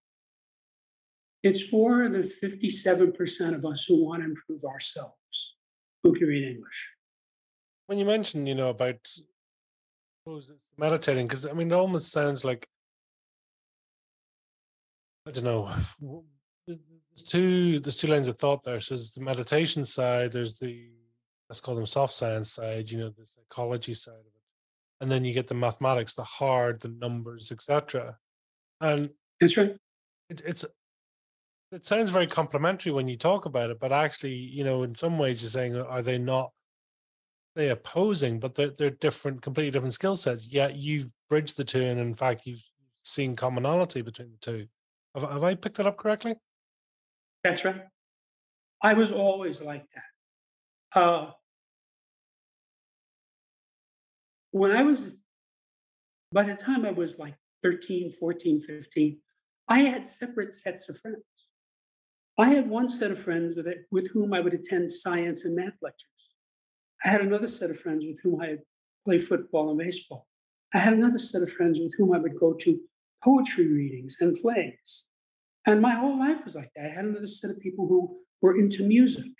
it's for the 57% of us who want to improve ourselves who can read English. When you mention, you know, about suppose it's meditating, because I mean, it almost sounds like I don't know. [SIGHS] There's two there's two lines of thought there. So there's the meditation side, there's the let's call them soft science side, you know, the psychology side of it. And then you get the mathematics, the hard, the numbers, etc. And That's right. it, it's it sounds very complementary when you talk about it, but actually, you know, in some ways you're saying, are they not they opposing, but they're they're different, completely different skill sets. Yet you've bridged the two, and in fact, you've seen commonality between the two. Have, have I picked that up correctly? That's right. I was always like that. Uh, when I was, by the time I was like 13, 14, 15, I had separate sets of friends. I had one set of friends that with whom I would attend science and math lectures. I had another set of friends with whom I played football and baseball. I had another set of friends with whom I would go to poetry readings and plays. And my whole life was like that. I had another set of people who were into music.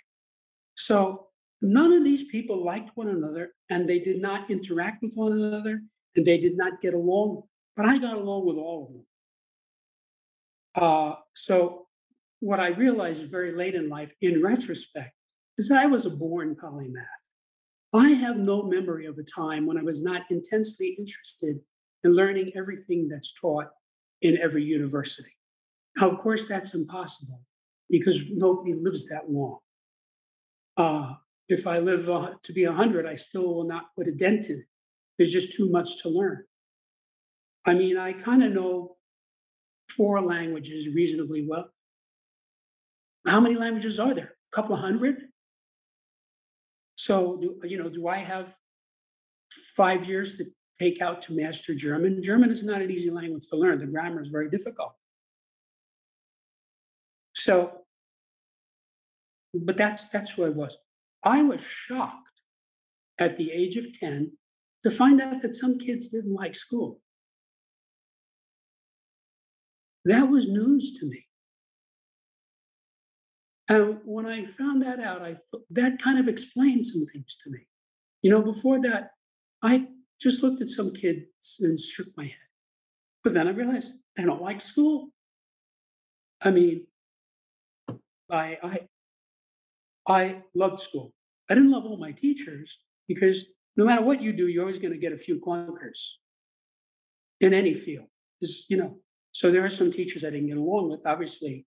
So none of these people liked one another and they did not interact with one another and they did not get along. But I got along with all of them. Uh, so what I realized very late in life, in retrospect, is that I was a born polymath. I have no memory of a time when I was not intensely interested in learning everything that's taught in every university. Now, of course, that's impossible because nobody lives that long. Uh, if I live uh, to be 100, I still will not put a dent in it. There's just too much to learn. I mean, I kind of know four languages reasonably well. How many languages are there? A couple of hundred? So, do, you know, do I have five years to take out to master German? German is not an easy language to learn. The grammar is very difficult. So, but that's that's who I was. I was shocked at the age of 10 to find out that some kids didn't like school. That was news to me. And when I found that out, I thought that kind of explained some things to me. You know, before that, I just looked at some kids and shook my head. But then I realized they don't like school. I mean, I I I loved school. I didn't love all my teachers because no matter what you do, you're always going to get a few clunkers in any field. Is you know, so there are some teachers I didn't get along with. Obviously,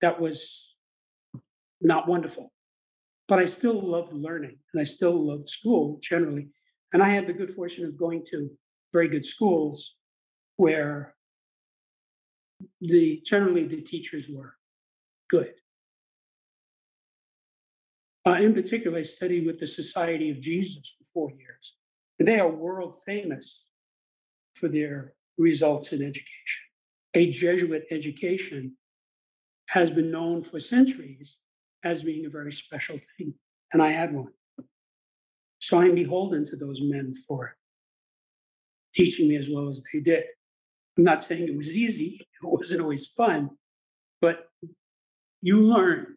that was not wonderful. But I still loved learning and I still loved school generally. And I had the good fortune of going to very good schools where the generally the teachers were good. Uh, in particular, I studied with the Society of Jesus for four years. And they are world famous for their results in education. A Jesuit education has been known for centuries as being a very special thing. And I had one. So I'm beholden to those men for teaching me as well as they did. I'm not saying it was easy, [LAUGHS] it wasn't always fun, but you learned.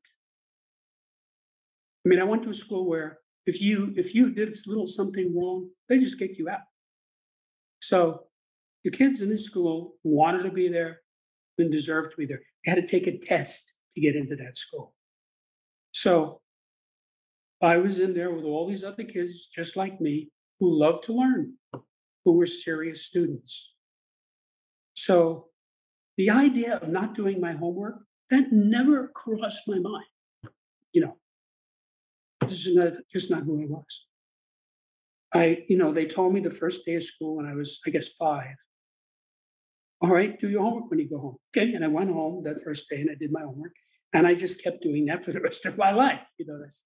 I mean, I went to a school where if you if you did a little something wrong, they just kicked you out. So the kids in this school wanted to be there and deserved to be there. You had to take a test to get into that school. So I was in there with all these other kids just like me who loved to learn, who were serious students. So the idea of not doing my homework, that never crossed my mind. You know, this is not, just not who I was. I, you know, they told me the first day of school when I was, I guess, five. All right, do your homework when you go home. Okay. And I went home that first day and I did my homework. And I just kept doing that for the [LAUGHS] rest of my life. You know, that's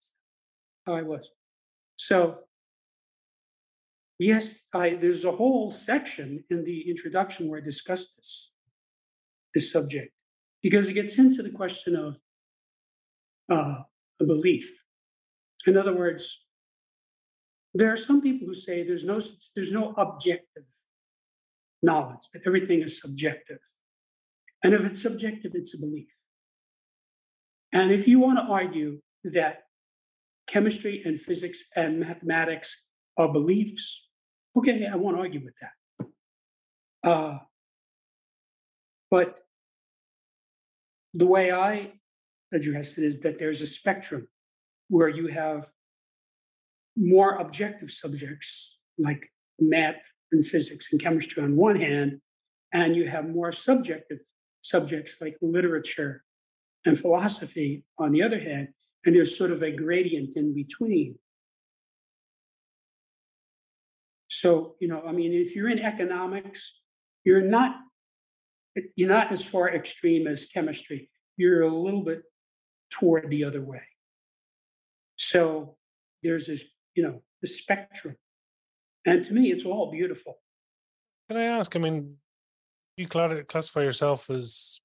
how I was. So, yes, I, there's a whole section in the introduction where I discuss this. this subject because it gets into the question of uh, a belief. In other words, there are some people who say there's no there's no objective knowledge that everything is subjective, and if it's subjective, it's a belief. And if you want to argue that chemistry and physics and mathematics are beliefs, okay, I won't argue with that. Uh, but the way I address it is that there's a spectrum where you have more objective subjects like math and physics and chemistry on one hand, and you have more subjective subjects like literature and philosophy on the other hand, and there's sort of a gradient in between. So, you know, I mean, if you're in economics, you're not you're not as far extreme as chemistry. You're a little bit toward the other way. So there's this, you know, the spectrum. And to me, it's all beautiful. Can I ask? I mean, you classify yourself as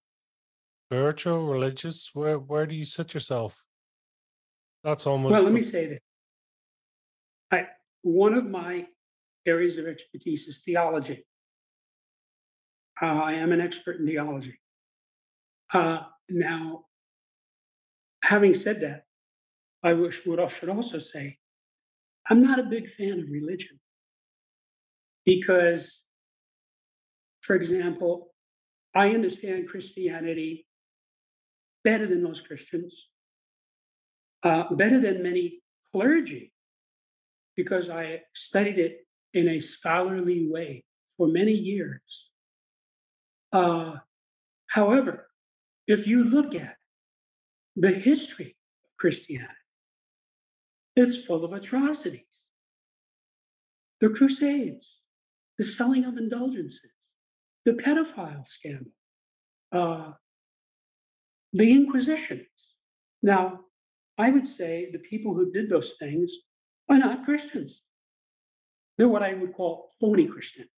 spiritual, religious? Where where do you sit yourself? That's almost Well, let me say that I one of my areas of expertise is theology. Uh, I am an expert in theology. Uh, now, having said that, I wish would I should also say I'm not a big fan of religion because, for example, I understand Christianity better than most Christians, uh, better than many clergy, because I studied it in a scholarly way for many years. Uh, however, if you look at the history of Christianity, it's full of atrocities. The Crusades, the selling of indulgences, the pedophile scandal, uh, the Inquisitions. Now, I would say the people who did those things are not Christians. They're what I would call phony Christians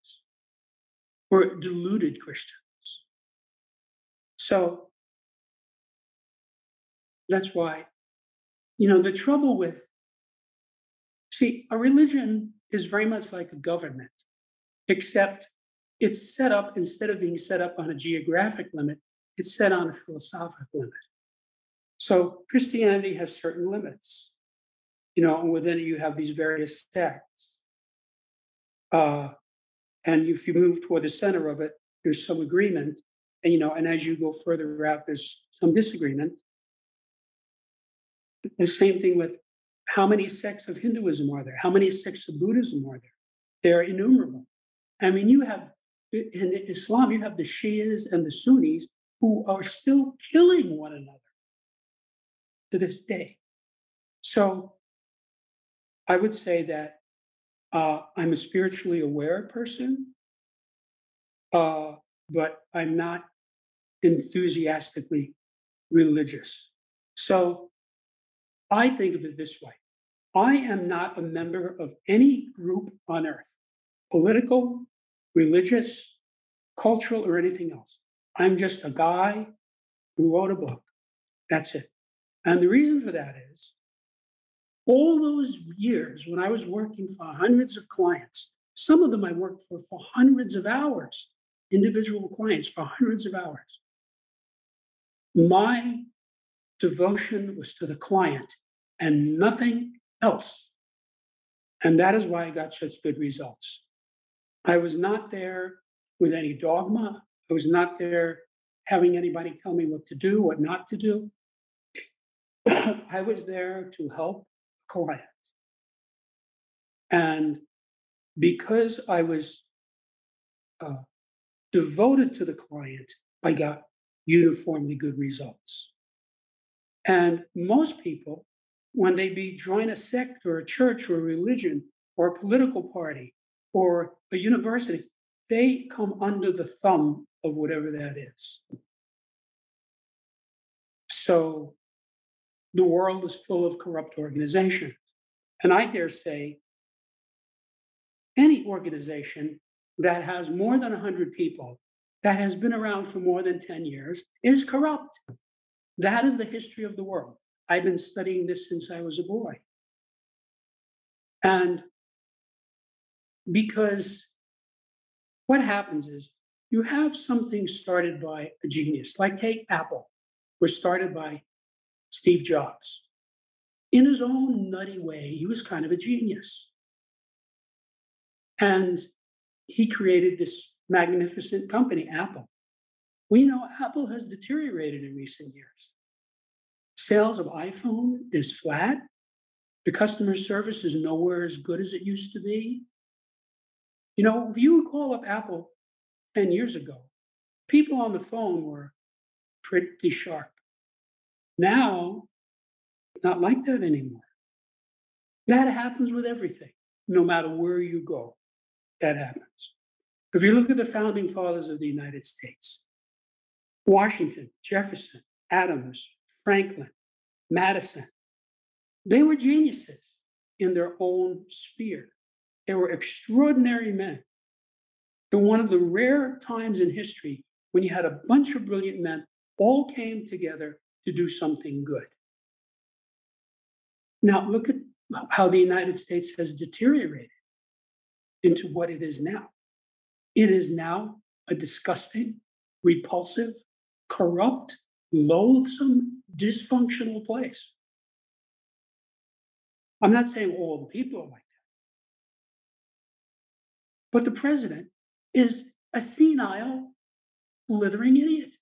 or deluded Christians. So that's why, you know, the trouble with, see, a religion is very much like a government, except it's set up, instead of being set up on a geographic limit, it's set on a philosophical limit. So Christianity has certain limits, you know, and within it you have these various sects. Uh, and if you move toward the center of it, there's some agreement, and you know, and as you go further out, there's some disagreement. The same thing with how many sects of Hinduism are there? How many sects of Buddhism are there? They're innumerable. I mean, you have in Islam, you have the Shias and the Sunnis who are still killing one another to this day. So I would say that uh, I'm a spiritually aware person, uh, but I'm not enthusiastically religious. So I think of it this way I am not a member of any group on earth, political, religious, cultural, or anything else. I'm just a guy who wrote a book. That's it. And the reason for that is all those years when I was working for hundreds of clients, some of them I worked for for hundreds of hours, individual clients for hundreds of hours. My devotion was to the client and nothing else. And that is why I got such good results. I was not there with any dogma. I was not there having anybody tell me what to do, what not to do. [CLEARS THROAT] I was there to help a client. And because I was uh, devoted to the client, I got uniformly good results. And most people, when they be join a sect or a church or a religion or a political party or a university, they come under the thumb of whatever that is. So the world is full of corrupt organizations. And I dare say any organization that has more than 100 people that has been around for more than 10 years is corrupt. That is the history of the world. I've been studying this since I was a boy. And because what happens is you have something started by a genius, like take Apple, was started by Steve Jobs. In his own nutty way, he was kind of a genius. And he created this magnificent company, Apple. We know Apple has deteriorated in recent years. Sales of iPhone is flat. The customer service is nowhere as good as it used to be. You know, if you call up Apple 10 years ago, people on the phone were pretty sharp. Now, not like that anymore. That happens with everything, no matter where you go. That happens. If you look at the founding fathers of the United States, Washington, Jefferson, Adams, Franklin, Madison, they were geniuses in their own sphere. They were extraordinary men. They're one of the rare times in history when you had a bunch of brilliant men all came together to do something good. Now, look at how the United States has deteriorated into what it is now. It is now a disgusting, repulsive, corrupt, loathsome, dysfunctional place. I'm not saying all the people are like that. But the president is a senile, blithering idiot.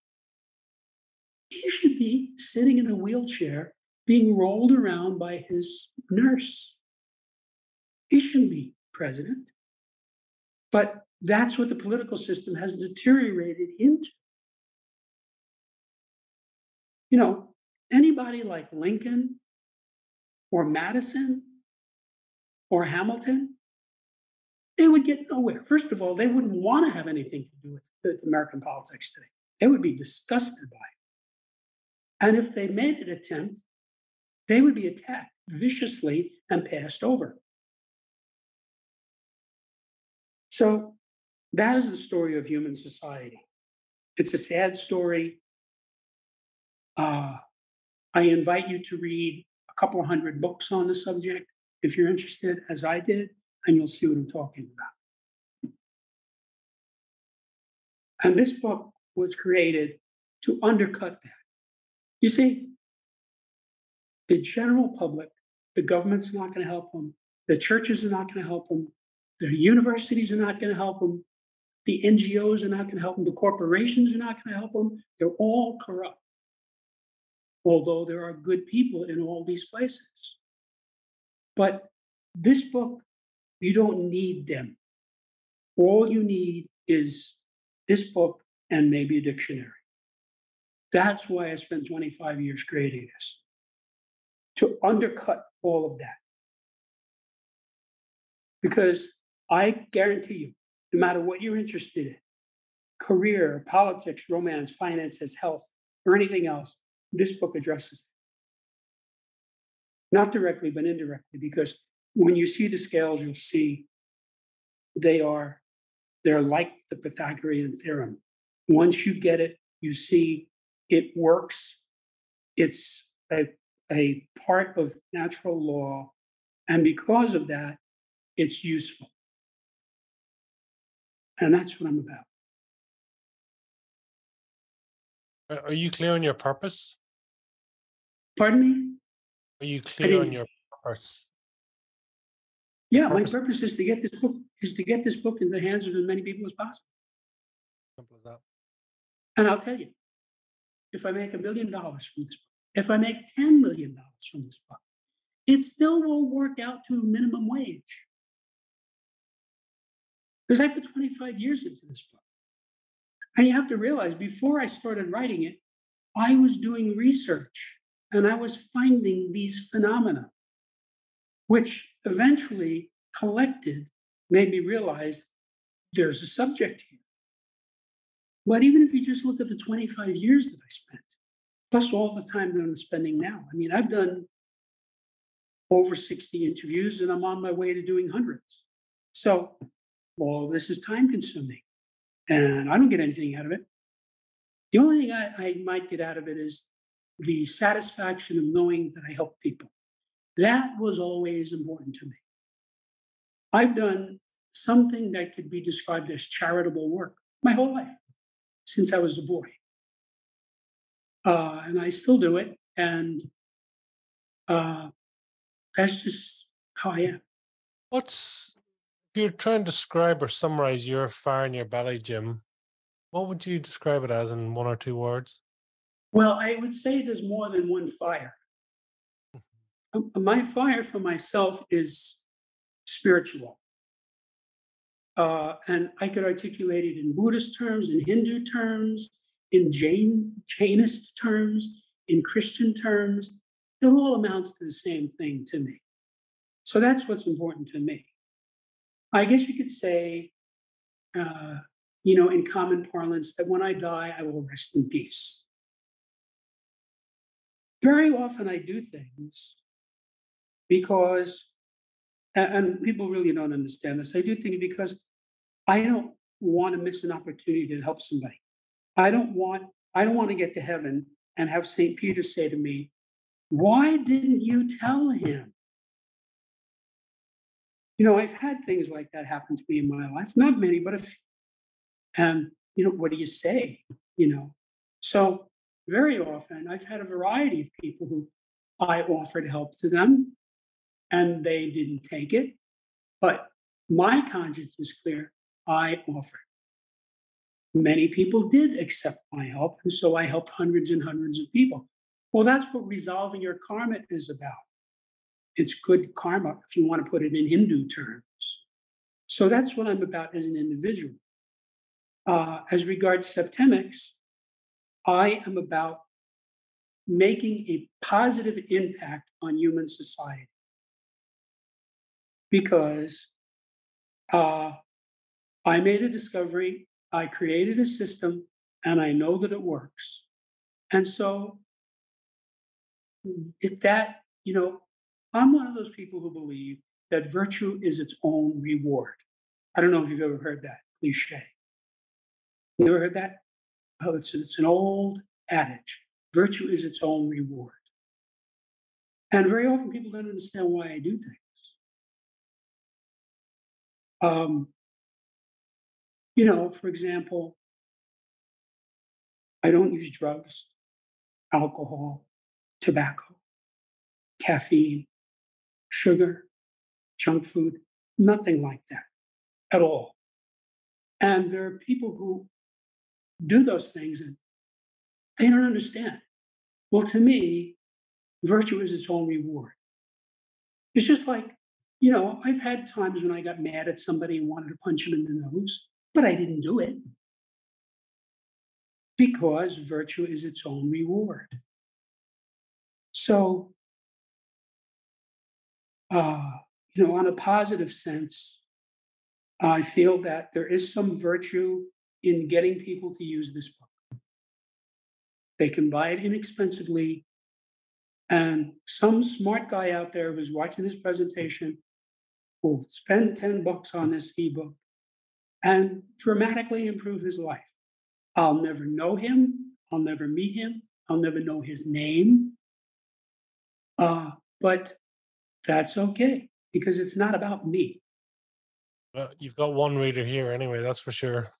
He should be sitting in a wheelchair being rolled around by his nurse. He shouldn't be president. But that's what the political system has deteriorated into. You know, anybody like Lincoln or Madison or Hamilton, they would get nowhere. First of all, they wouldn't want to have anything to do with American politics today. They would be disgusted by it. And if they made an attempt, they would be attacked viciously and passed over. So that is the story of human society. It's a sad story. Uh, I invite you to read a couple hundred books on the subject if you're interested, as I did, and you'll see what I'm talking about. And this book was created to undercut that. You see, the general public, the government's not going to help them, the churches are not going to help them, the universities are not going to help them, the NGOs are not going to help them, the corporations are not going to help them. They're all corrupt. Although there are good people in all these places. But this book, you don't need them. All you need is this book and maybe a dictionary. That's why I spent 25 years creating this to undercut all of that. Because I guarantee you, no matter what you're interested in career, politics, romance, finances, health, or anything else this book addresses it. Not directly, but indirectly, because when you see the scales, you'll see they are they're like the Pythagorean theorem. Once you get it, you see it works. It's a a part of natural law. And because of that, it's useful. And that's what I'm about. Are you clear on your purpose? Pardon me? Are you clear on your purpose? Yeah, my purpose is to get this book is to get this book in the hands of as many people as possible. Simple as that. And I'll tell you, if I make a million dollars from this book, if I make $10 million from this book, it still won't work out to minimum wage. Because I put 25 years into this book. And you have to realize before I started writing it, I was doing research and I was finding these phenomena, which eventually collected made me realize there's a subject here. But even if you just look at the 25 years that I spent, plus all the time that I'm spending now. I mean, I've done over 60 interviews and I'm on my way to doing hundreds. So all this is time consuming. and I don't get anything out of it. The only thing I, I might get out of it is the satisfaction of knowing that I help people. That was always important to me. I've done something that could be described as charitable work my whole life since I was a boy. Uh, and I still do it. And uh, that's just how I am. What's if you're trying to describe or summarize your fire in your belly, Jim? What would you describe it as in one or two words? Well, I would say there's more than one fire. Um, My fire for myself is spiritual. Uh, and I could articulate it in Buddhist terms, in Hindu terms, in Jain, Jainist terms, in Christian terms. It all amounts to the same thing to me. So that's what's important to me. I guess you could say, uh, you know, in common parlance, that when I die, I will rest in peace. Very often I do things because, and people really don't understand this. I do things because I don't want to miss an opportunity to help somebody. I don't want, I don't want to get to heaven and have St. Peter say to me, why didn't you tell him? You know, I've had things like that happen to me in my life, not many, but a few. And, you know, what do you say? You know, so very often I've had a variety of people who I offered help to them and they didn't take it. But my conscience is clear. I offered. Many people did accept my help. And so I helped hundreds and hundreds of people. Well, that's what resolving your karma is about. It's good karma, if you want to put it in Hindu terms. So that's what I'm about as an individual. Uh, as regards septemics, I am about making a positive impact on human society because uh, I made a discovery, I created a system, and I know that it works. And so, if that, you know, I'm one of those people who believe that virtue is its own reward. I don't know if you've ever heard that cliche. You ever heard that? Oh, it's, it's an old adage. Virtue is its own reward. And very often people don't understand why I do things. Um, you know, for example, I don't use drugs, alcohol, tobacco, caffeine, sugar, junk food, nothing like that at all. And there are people who do those things and they don't understand. Well, to me, virtue is its own reward. It's just like, you know, I've had times when I got mad at somebody and wanted to punch him in the nose, but I didn't do it because virtue is its own reward. So, uh, you know, on a positive sense, I feel that there is some virtue in getting people to use this book. They can buy it inexpensively. And some smart guy out there who's watching this presentation will spend 10 bucks on this ebook and dramatically improve his life. I'll never know him. I'll never meet him. I'll never know his name. Uh, but that's okay because it's not about me. Well, you've got one reader here anyway, that's for sure.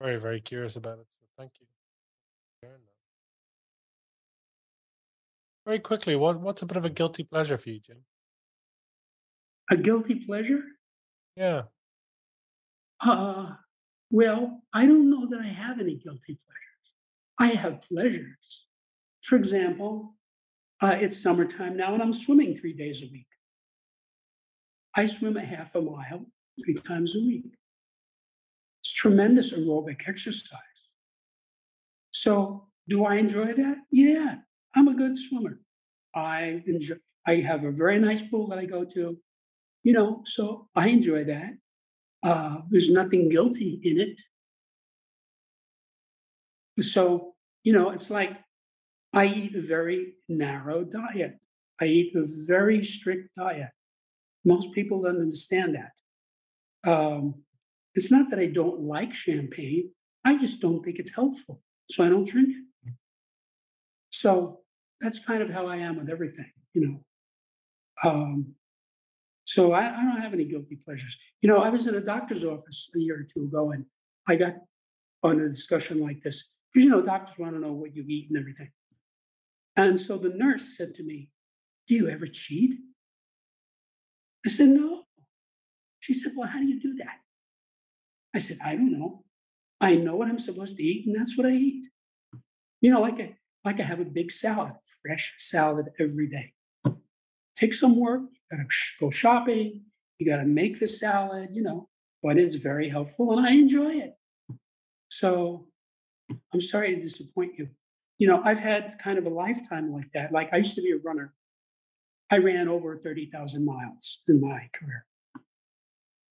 Very, very curious about it. So thank you. Very quickly, what, what's a bit of a guilty pleasure for you, Jim? A guilty pleasure? Yeah. Uh, well, I don't know that I have any guilty pleasures. I have pleasures. For example, uh, it's summertime now and I'm swimming three days a week. I swim a half a mile three times a week. It's tremendous aerobic exercise. So, do I enjoy that? Yeah, I'm a good swimmer. I enjoy. I have a very nice pool that I go to. You know, so I enjoy that. Uh, there's nothing guilty in it. So, you know, it's like I eat a very narrow diet. I eat a very strict diet. Most people don't understand that. Um, It's not that I don't like champagne, I just don't think it's healthful, so I don't drink it. So that's kind of how I am with everything, you know. Um, so I, I don't have any guilty pleasures. You know, I was in a doctor's office a year or two ago and I got on a discussion like this, because you know, doctors want to know what you eat and everything. And so the nurse said to me, Do you ever cheat? I said, No. She said, Well, how do you do that? I said, I don't know. I know what I'm supposed to eat, and that's what I eat. You know, like I like I have a big salad, fresh salad every day. Take some work, gotta go shopping, you gotta make the salad, you know, but it's very helpful and I enjoy it. So I'm sorry to disappoint you. You know, I've had kind of a lifetime like that. Like I used to be a runner. I ran over 30,000 miles in my career.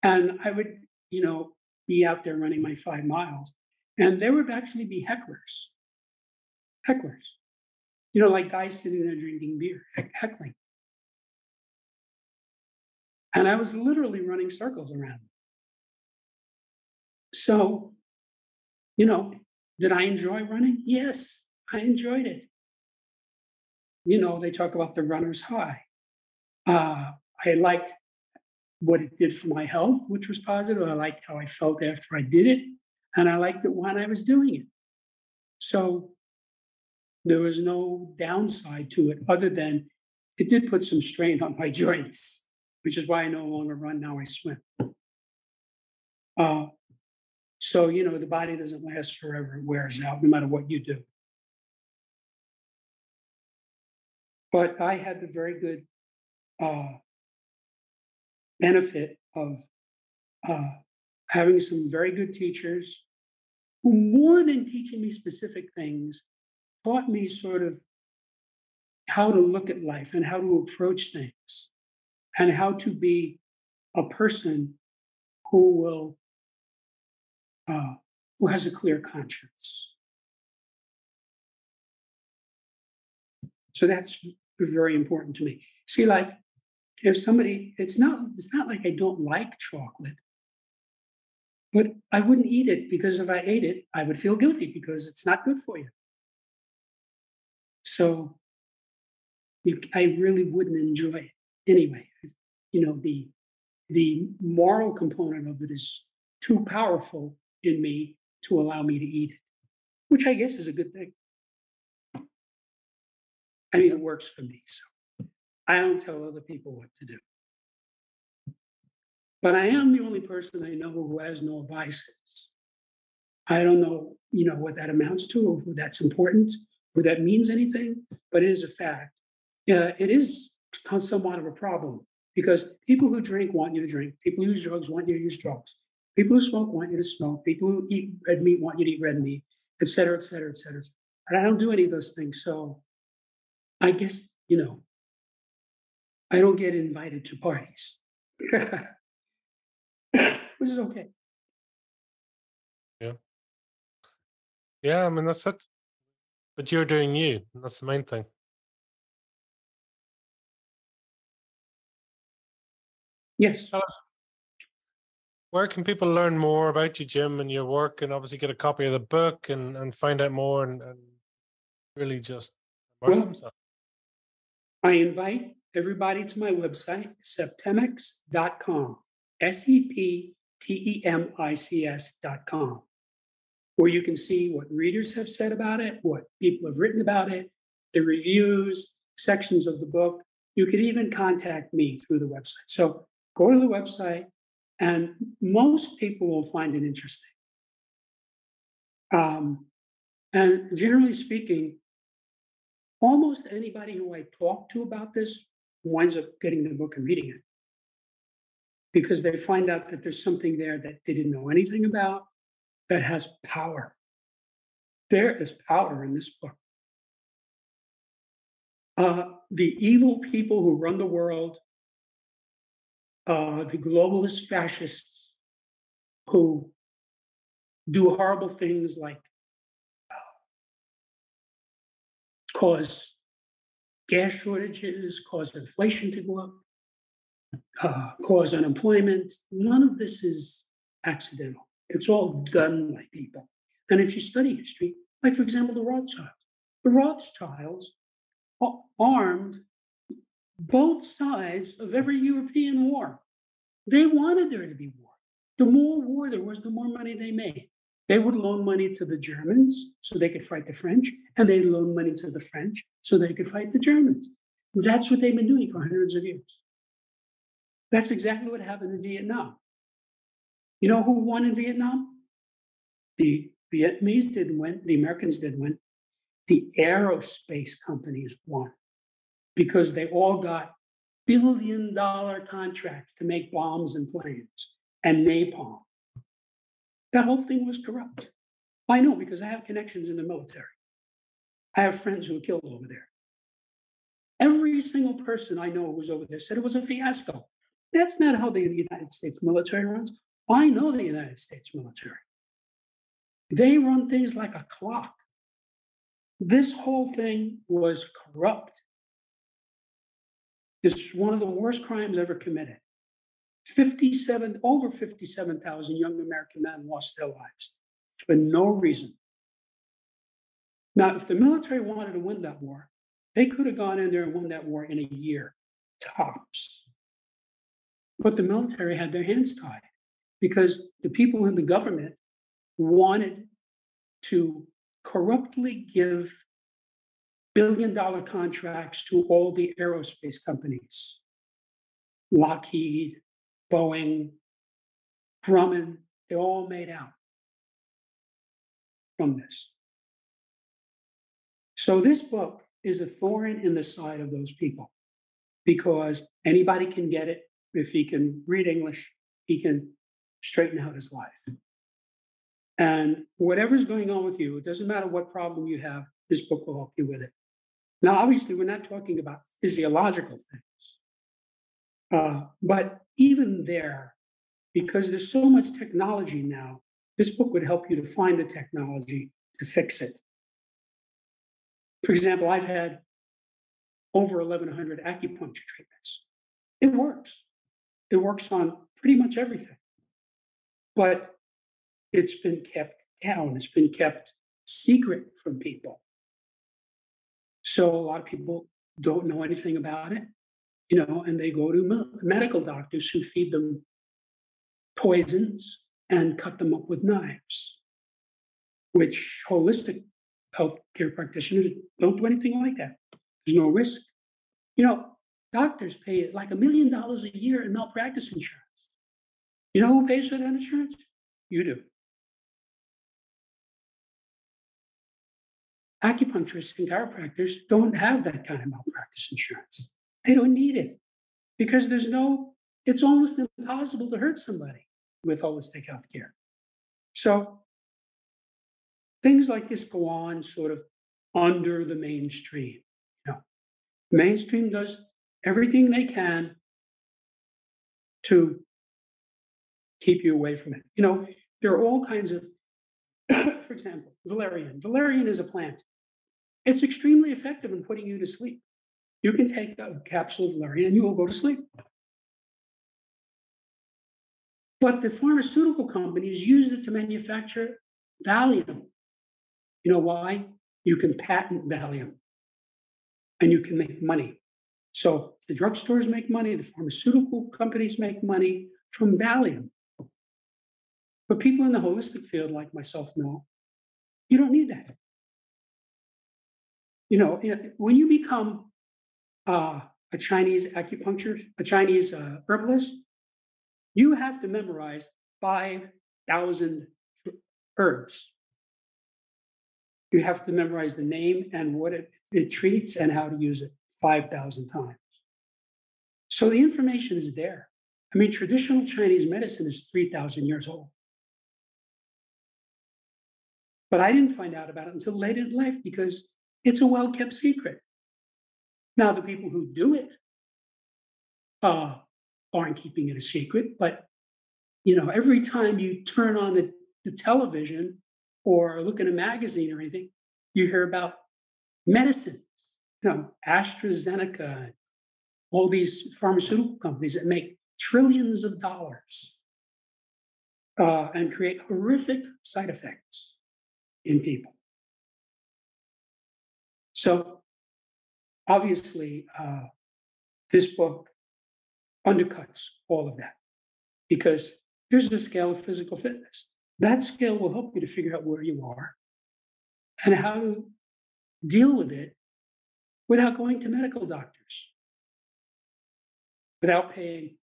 And I would, you know, be out there running my five miles. And there would actually be hecklers. Hecklers. You know, like guys sitting there drinking beer, heckling. And I was literally running circles around them. So, you know, did I enjoy running? Yes, I enjoyed it. You know, they talk about the runner's high. Uh, I liked what it did for my health, which was positive. I liked how I felt after I did it, and I liked it when I was doing it. So there was no downside to it other than it did put some strain on my [LAUGHS] joints, which is why I no longer run now, I swim. Uh, so, you know, the body doesn't last forever, it wears out no matter what you do. But I had the very good uh, benefit of uh, having some very good teachers who, more than teaching me specific things, taught me sort of how to look at life and how to approach things and how to be a person who will uh, who has a clear conscience. So that's very important to me. See like if somebody it's not it's not like i don't like chocolate. But i wouldn't eat it because if i ate it i would feel guilty because it's not good for you. So i really wouldn't enjoy it anyway you know the the moral component of it is too powerful in me to allow me to eat it which i guess is a good thing i mean it works for me so I don't tell other people what to do. But I am the only person I know who has no vices. I don't know, you know, what that amounts to, or who that's important, or that means anything, but it is a fact. Uh, it is somewhat of a problem because people who drink want you to drink. People who use drugs want you to use drugs. People who smoke want you to smoke. People who eat red meat want you to eat red meat, et cetera, et cetera, et cetera. But I don't do any of those things. So I guess, you know, I don't get invited to parties, [LAUGHS] which is okay. Yeah. Yeah, I mean that's it. But you're doing you, and that's the main thing. Yes. Tell us, where can people learn more about you, Jim, and your work, and obviously get a copy of the book and, and find out more and, and really just immerse Well, themselves? I invite everybody to my website, septemics.com, S E P T E M I C S.com, where you can see what readers have said about it, what people have written about it, the reviews, sections of the book. You could even contact me through the website. So go to the website, and most people will find it interesting. Um, and generally speaking, almost anybody who I talk to about this winds up getting the book and reading it because they find out that there's something there that they didn't know anything about that has power. There is power in this book. Uh, the evil people who run the world, uh, the globalist fascists who do horrible things like cause gas shortages, cause inflation to go up, uh, cause unemployment. None of this is accidental. It's all done by people. And if you study history, like for example, the Rothschilds, the Rothschilds armed both sides of every European war. They wanted there to be war. The more war there was, the more money they made. They would loan money to the Germans so they could fight the French, and they loan money to the French so they could fight the Germans. That's what they've been doing for hundreds of years. That's exactly what happened in Vietnam. You know who won in Vietnam? The Vietnamese didn't win, the Americans didn't win. The aerospace companies won because they all got billion dollar contracts to make bombs and planes and napalm. That whole thing was corrupt. I know because I have connections in the military. I have friends who were killed over there. Every single person I know who was over there said it was a fiasco. That's not how the United States military runs. I know the United States military. They run things like a clock. This whole thing was corrupt. It's one of the worst crimes ever committed. 57, over 57,000 young American men lost their lives for no reason. Now, if the military wanted to win that war, they could have gone in there and won that war in a year, tops. But the military had their hands tied because the people in the government wanted to corruptly give billion dollar contracts to all the aerospace companies Lockheed, Boeing, Grumman, they all made out from this. So, this book is a thorn in the side of those people because anybody can get it if he can read English, he can straighten out his life. And whatever's going on with you, it doesn't matter what problem you have, this book will help you with it. Now, obviously, we're not talking about physiological things. Uh, but even there, because there's so much technology now, this book would help you to find the technology to fix it. For example, I've had over 1,100 acupuncture treatments. It works. It works on pretty much everything. But it's been kept down, it's been kept secret from people. So a lot of people don't know anything about it, you know, and they go to medical doctors who feed them poisons and cut them up with knives, which holistic healthcare practitioners don't do anything like that. There's no risk. You know, doctors pay like a million dollars a year in malpractice insurance. You know who pays for that insurance? You do. Acupuncturists and chiropractors don't have that kind of malpractice insurance. They don't need it because there's no, it's almost impossible to hurt somebody with holistic health care. So things like this go on sort of under the mainstream. You know, mainstream does everything they can to keep you away from it. You know, there are all kinds of, [COUGHS] for example, valerian. Valerian is a plant. It's extremely effective in putting you to sleep. You can take a capsule of valerian and you will go to sleep. But the pharmaceutical companies use it to manufacture Valium. You know why? You can patent Valium and you can make money. So the drugstores make money, the pharmaceutical companies make money from Valium. But people in the holistic field, like myself, know you don't need that. You know, when you become uh, a Chinese acupuncturist, a Chinese uh, herbalist, you have to memorize 5,000 herbs. You have to memorize the name and what it, it treats and how to use it 5,000 times. So the information is there. I mean, traditional Chinese medicine is 3,000 years old. But I didn't find out about it until late in life because it's a well kept secret. Now, the people who do it uh, aren't keeping it a secret, but you know, every time you turn on the, the television or look in a magazine or anything, you hear about medicine, you know, AstraZeneca, all these pharmaceutical companies that make trillions of dollars uh, and create horrific side effects in people. So, obviously, uh, this book undercuts all of that because here's the scale of physical fitness. That scale will help you to figure out where you are and how to deal with it without going to medical doctors, without paying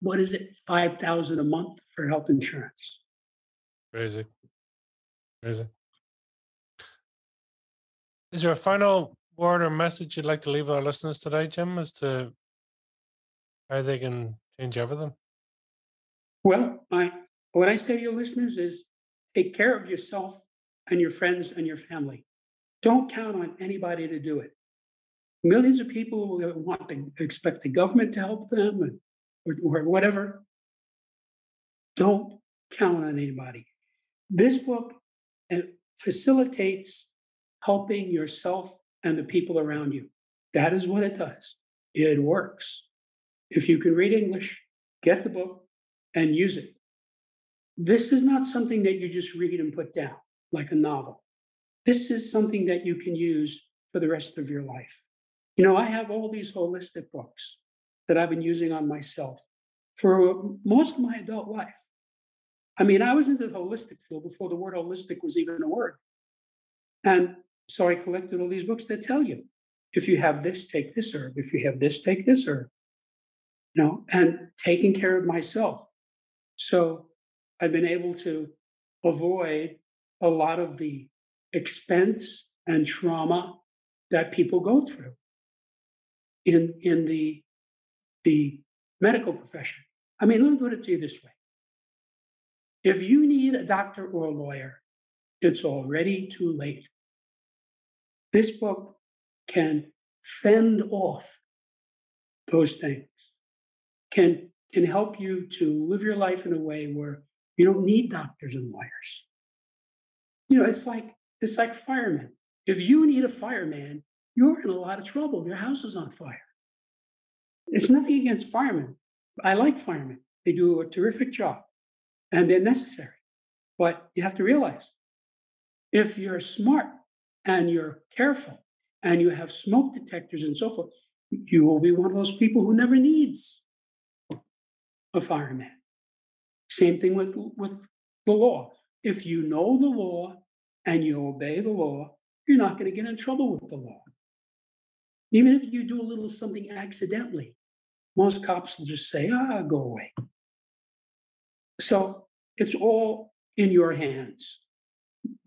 what is it, five thousand a month for health insurance. Crazy. Crazy. Is there a final word or message you'd like to leave our listeners today, Jim, as to how they can change everything? Well, I what I say to your listeners is take care of yourself and your friends and your family. Don't count on anybody to do it. Millions of people want to expect the government to help them or, or whatever. Don't count on anybody. This book facilitates helping yourself and the people around you. That is what it does. It works. If you can read English, get the book and use it. This is not something that you just read and put down like a novel. This is something that you can use for the rest of your life. You know, I have all these holistic books that I've been using on myself for most of my adult life. I mean, I was into the holistic field before the word holistic was even a word. And so I collected all these books that tell you if you have this, take this herb. If you have this, take this herb. You know, and taking care of myself. So I've been able to avoid a lot of the expense and trauma that people go through in, in the, the medical profession. I mean, let me put it to you this way. If you need a doctor or a lawyer, it's already too late. This book can fend off those things, can, can help you to live your life in a way where you don't need doctors and lawyers. You know, it's like it's like firemen. If you need a fireman, you're in a lot of trouble. Your house is on fire. It's nothing against firemen. I like firemen. They do a terrific job and they're necessary. But you have to realize if you're smart and you're careful and you have smoke detectors and so forth, you will be one of those people who never needs a fireman. Same thing with, with the law. If you know the law and you obey the law, you're not going to get in trouble with the law. Even if you do a little something accidentally, most cops will just say, ah, go away. So it's all in your hands.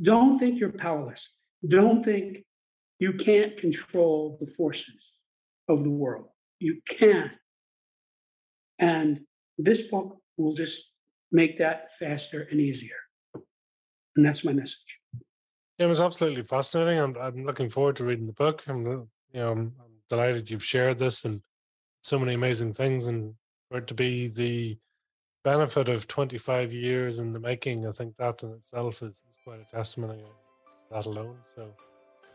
Don't think you're powerless. Don't think you can't control the forces of the world. You can. And this book will just make that faster and easier. And that's my message. Yeah, it was absolutely fascinating. I'm, I'm looking forward to reading the book. I'm, uh, you know, I'm, I'm delighted you've shared this and so many amazing things, and for it to be the benefit of 25 years in the making, I think that in itself is, is quite a testimony that alone. So,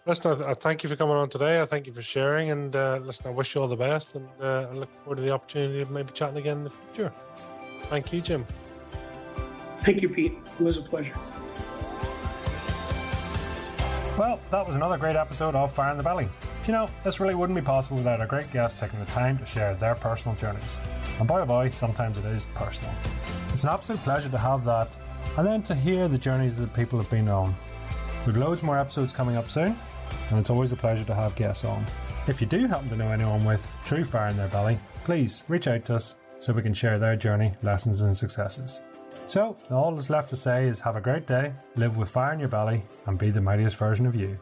listen, I, I, thank you for coming on today. I thank you for sharing, and uh, listen, I wish you all the best, and uh, I look forward to the opportunity of maybe chatting again in the future. Thank you, Jim. Thank you, Pete. It was a pleasure. Well, that was another great episode of Fire in the Belly. You know, this really wouldn't be possible without our great guests taking the time to share their personal journeys. And boy oh boy, sometimes it is personal. It's an absolute pleasure to have that, and then to hear the journeys that people have been on. We've loads more episodes coming up soon, and it's always a pleasure to have guests on. If you do happen to know anyone with true fire in their belly, please reach out to us so we can share their journey, lessons, and successes. So, all that's left to say is have a great day, live with fire in your belly, and be the mightiest version of you.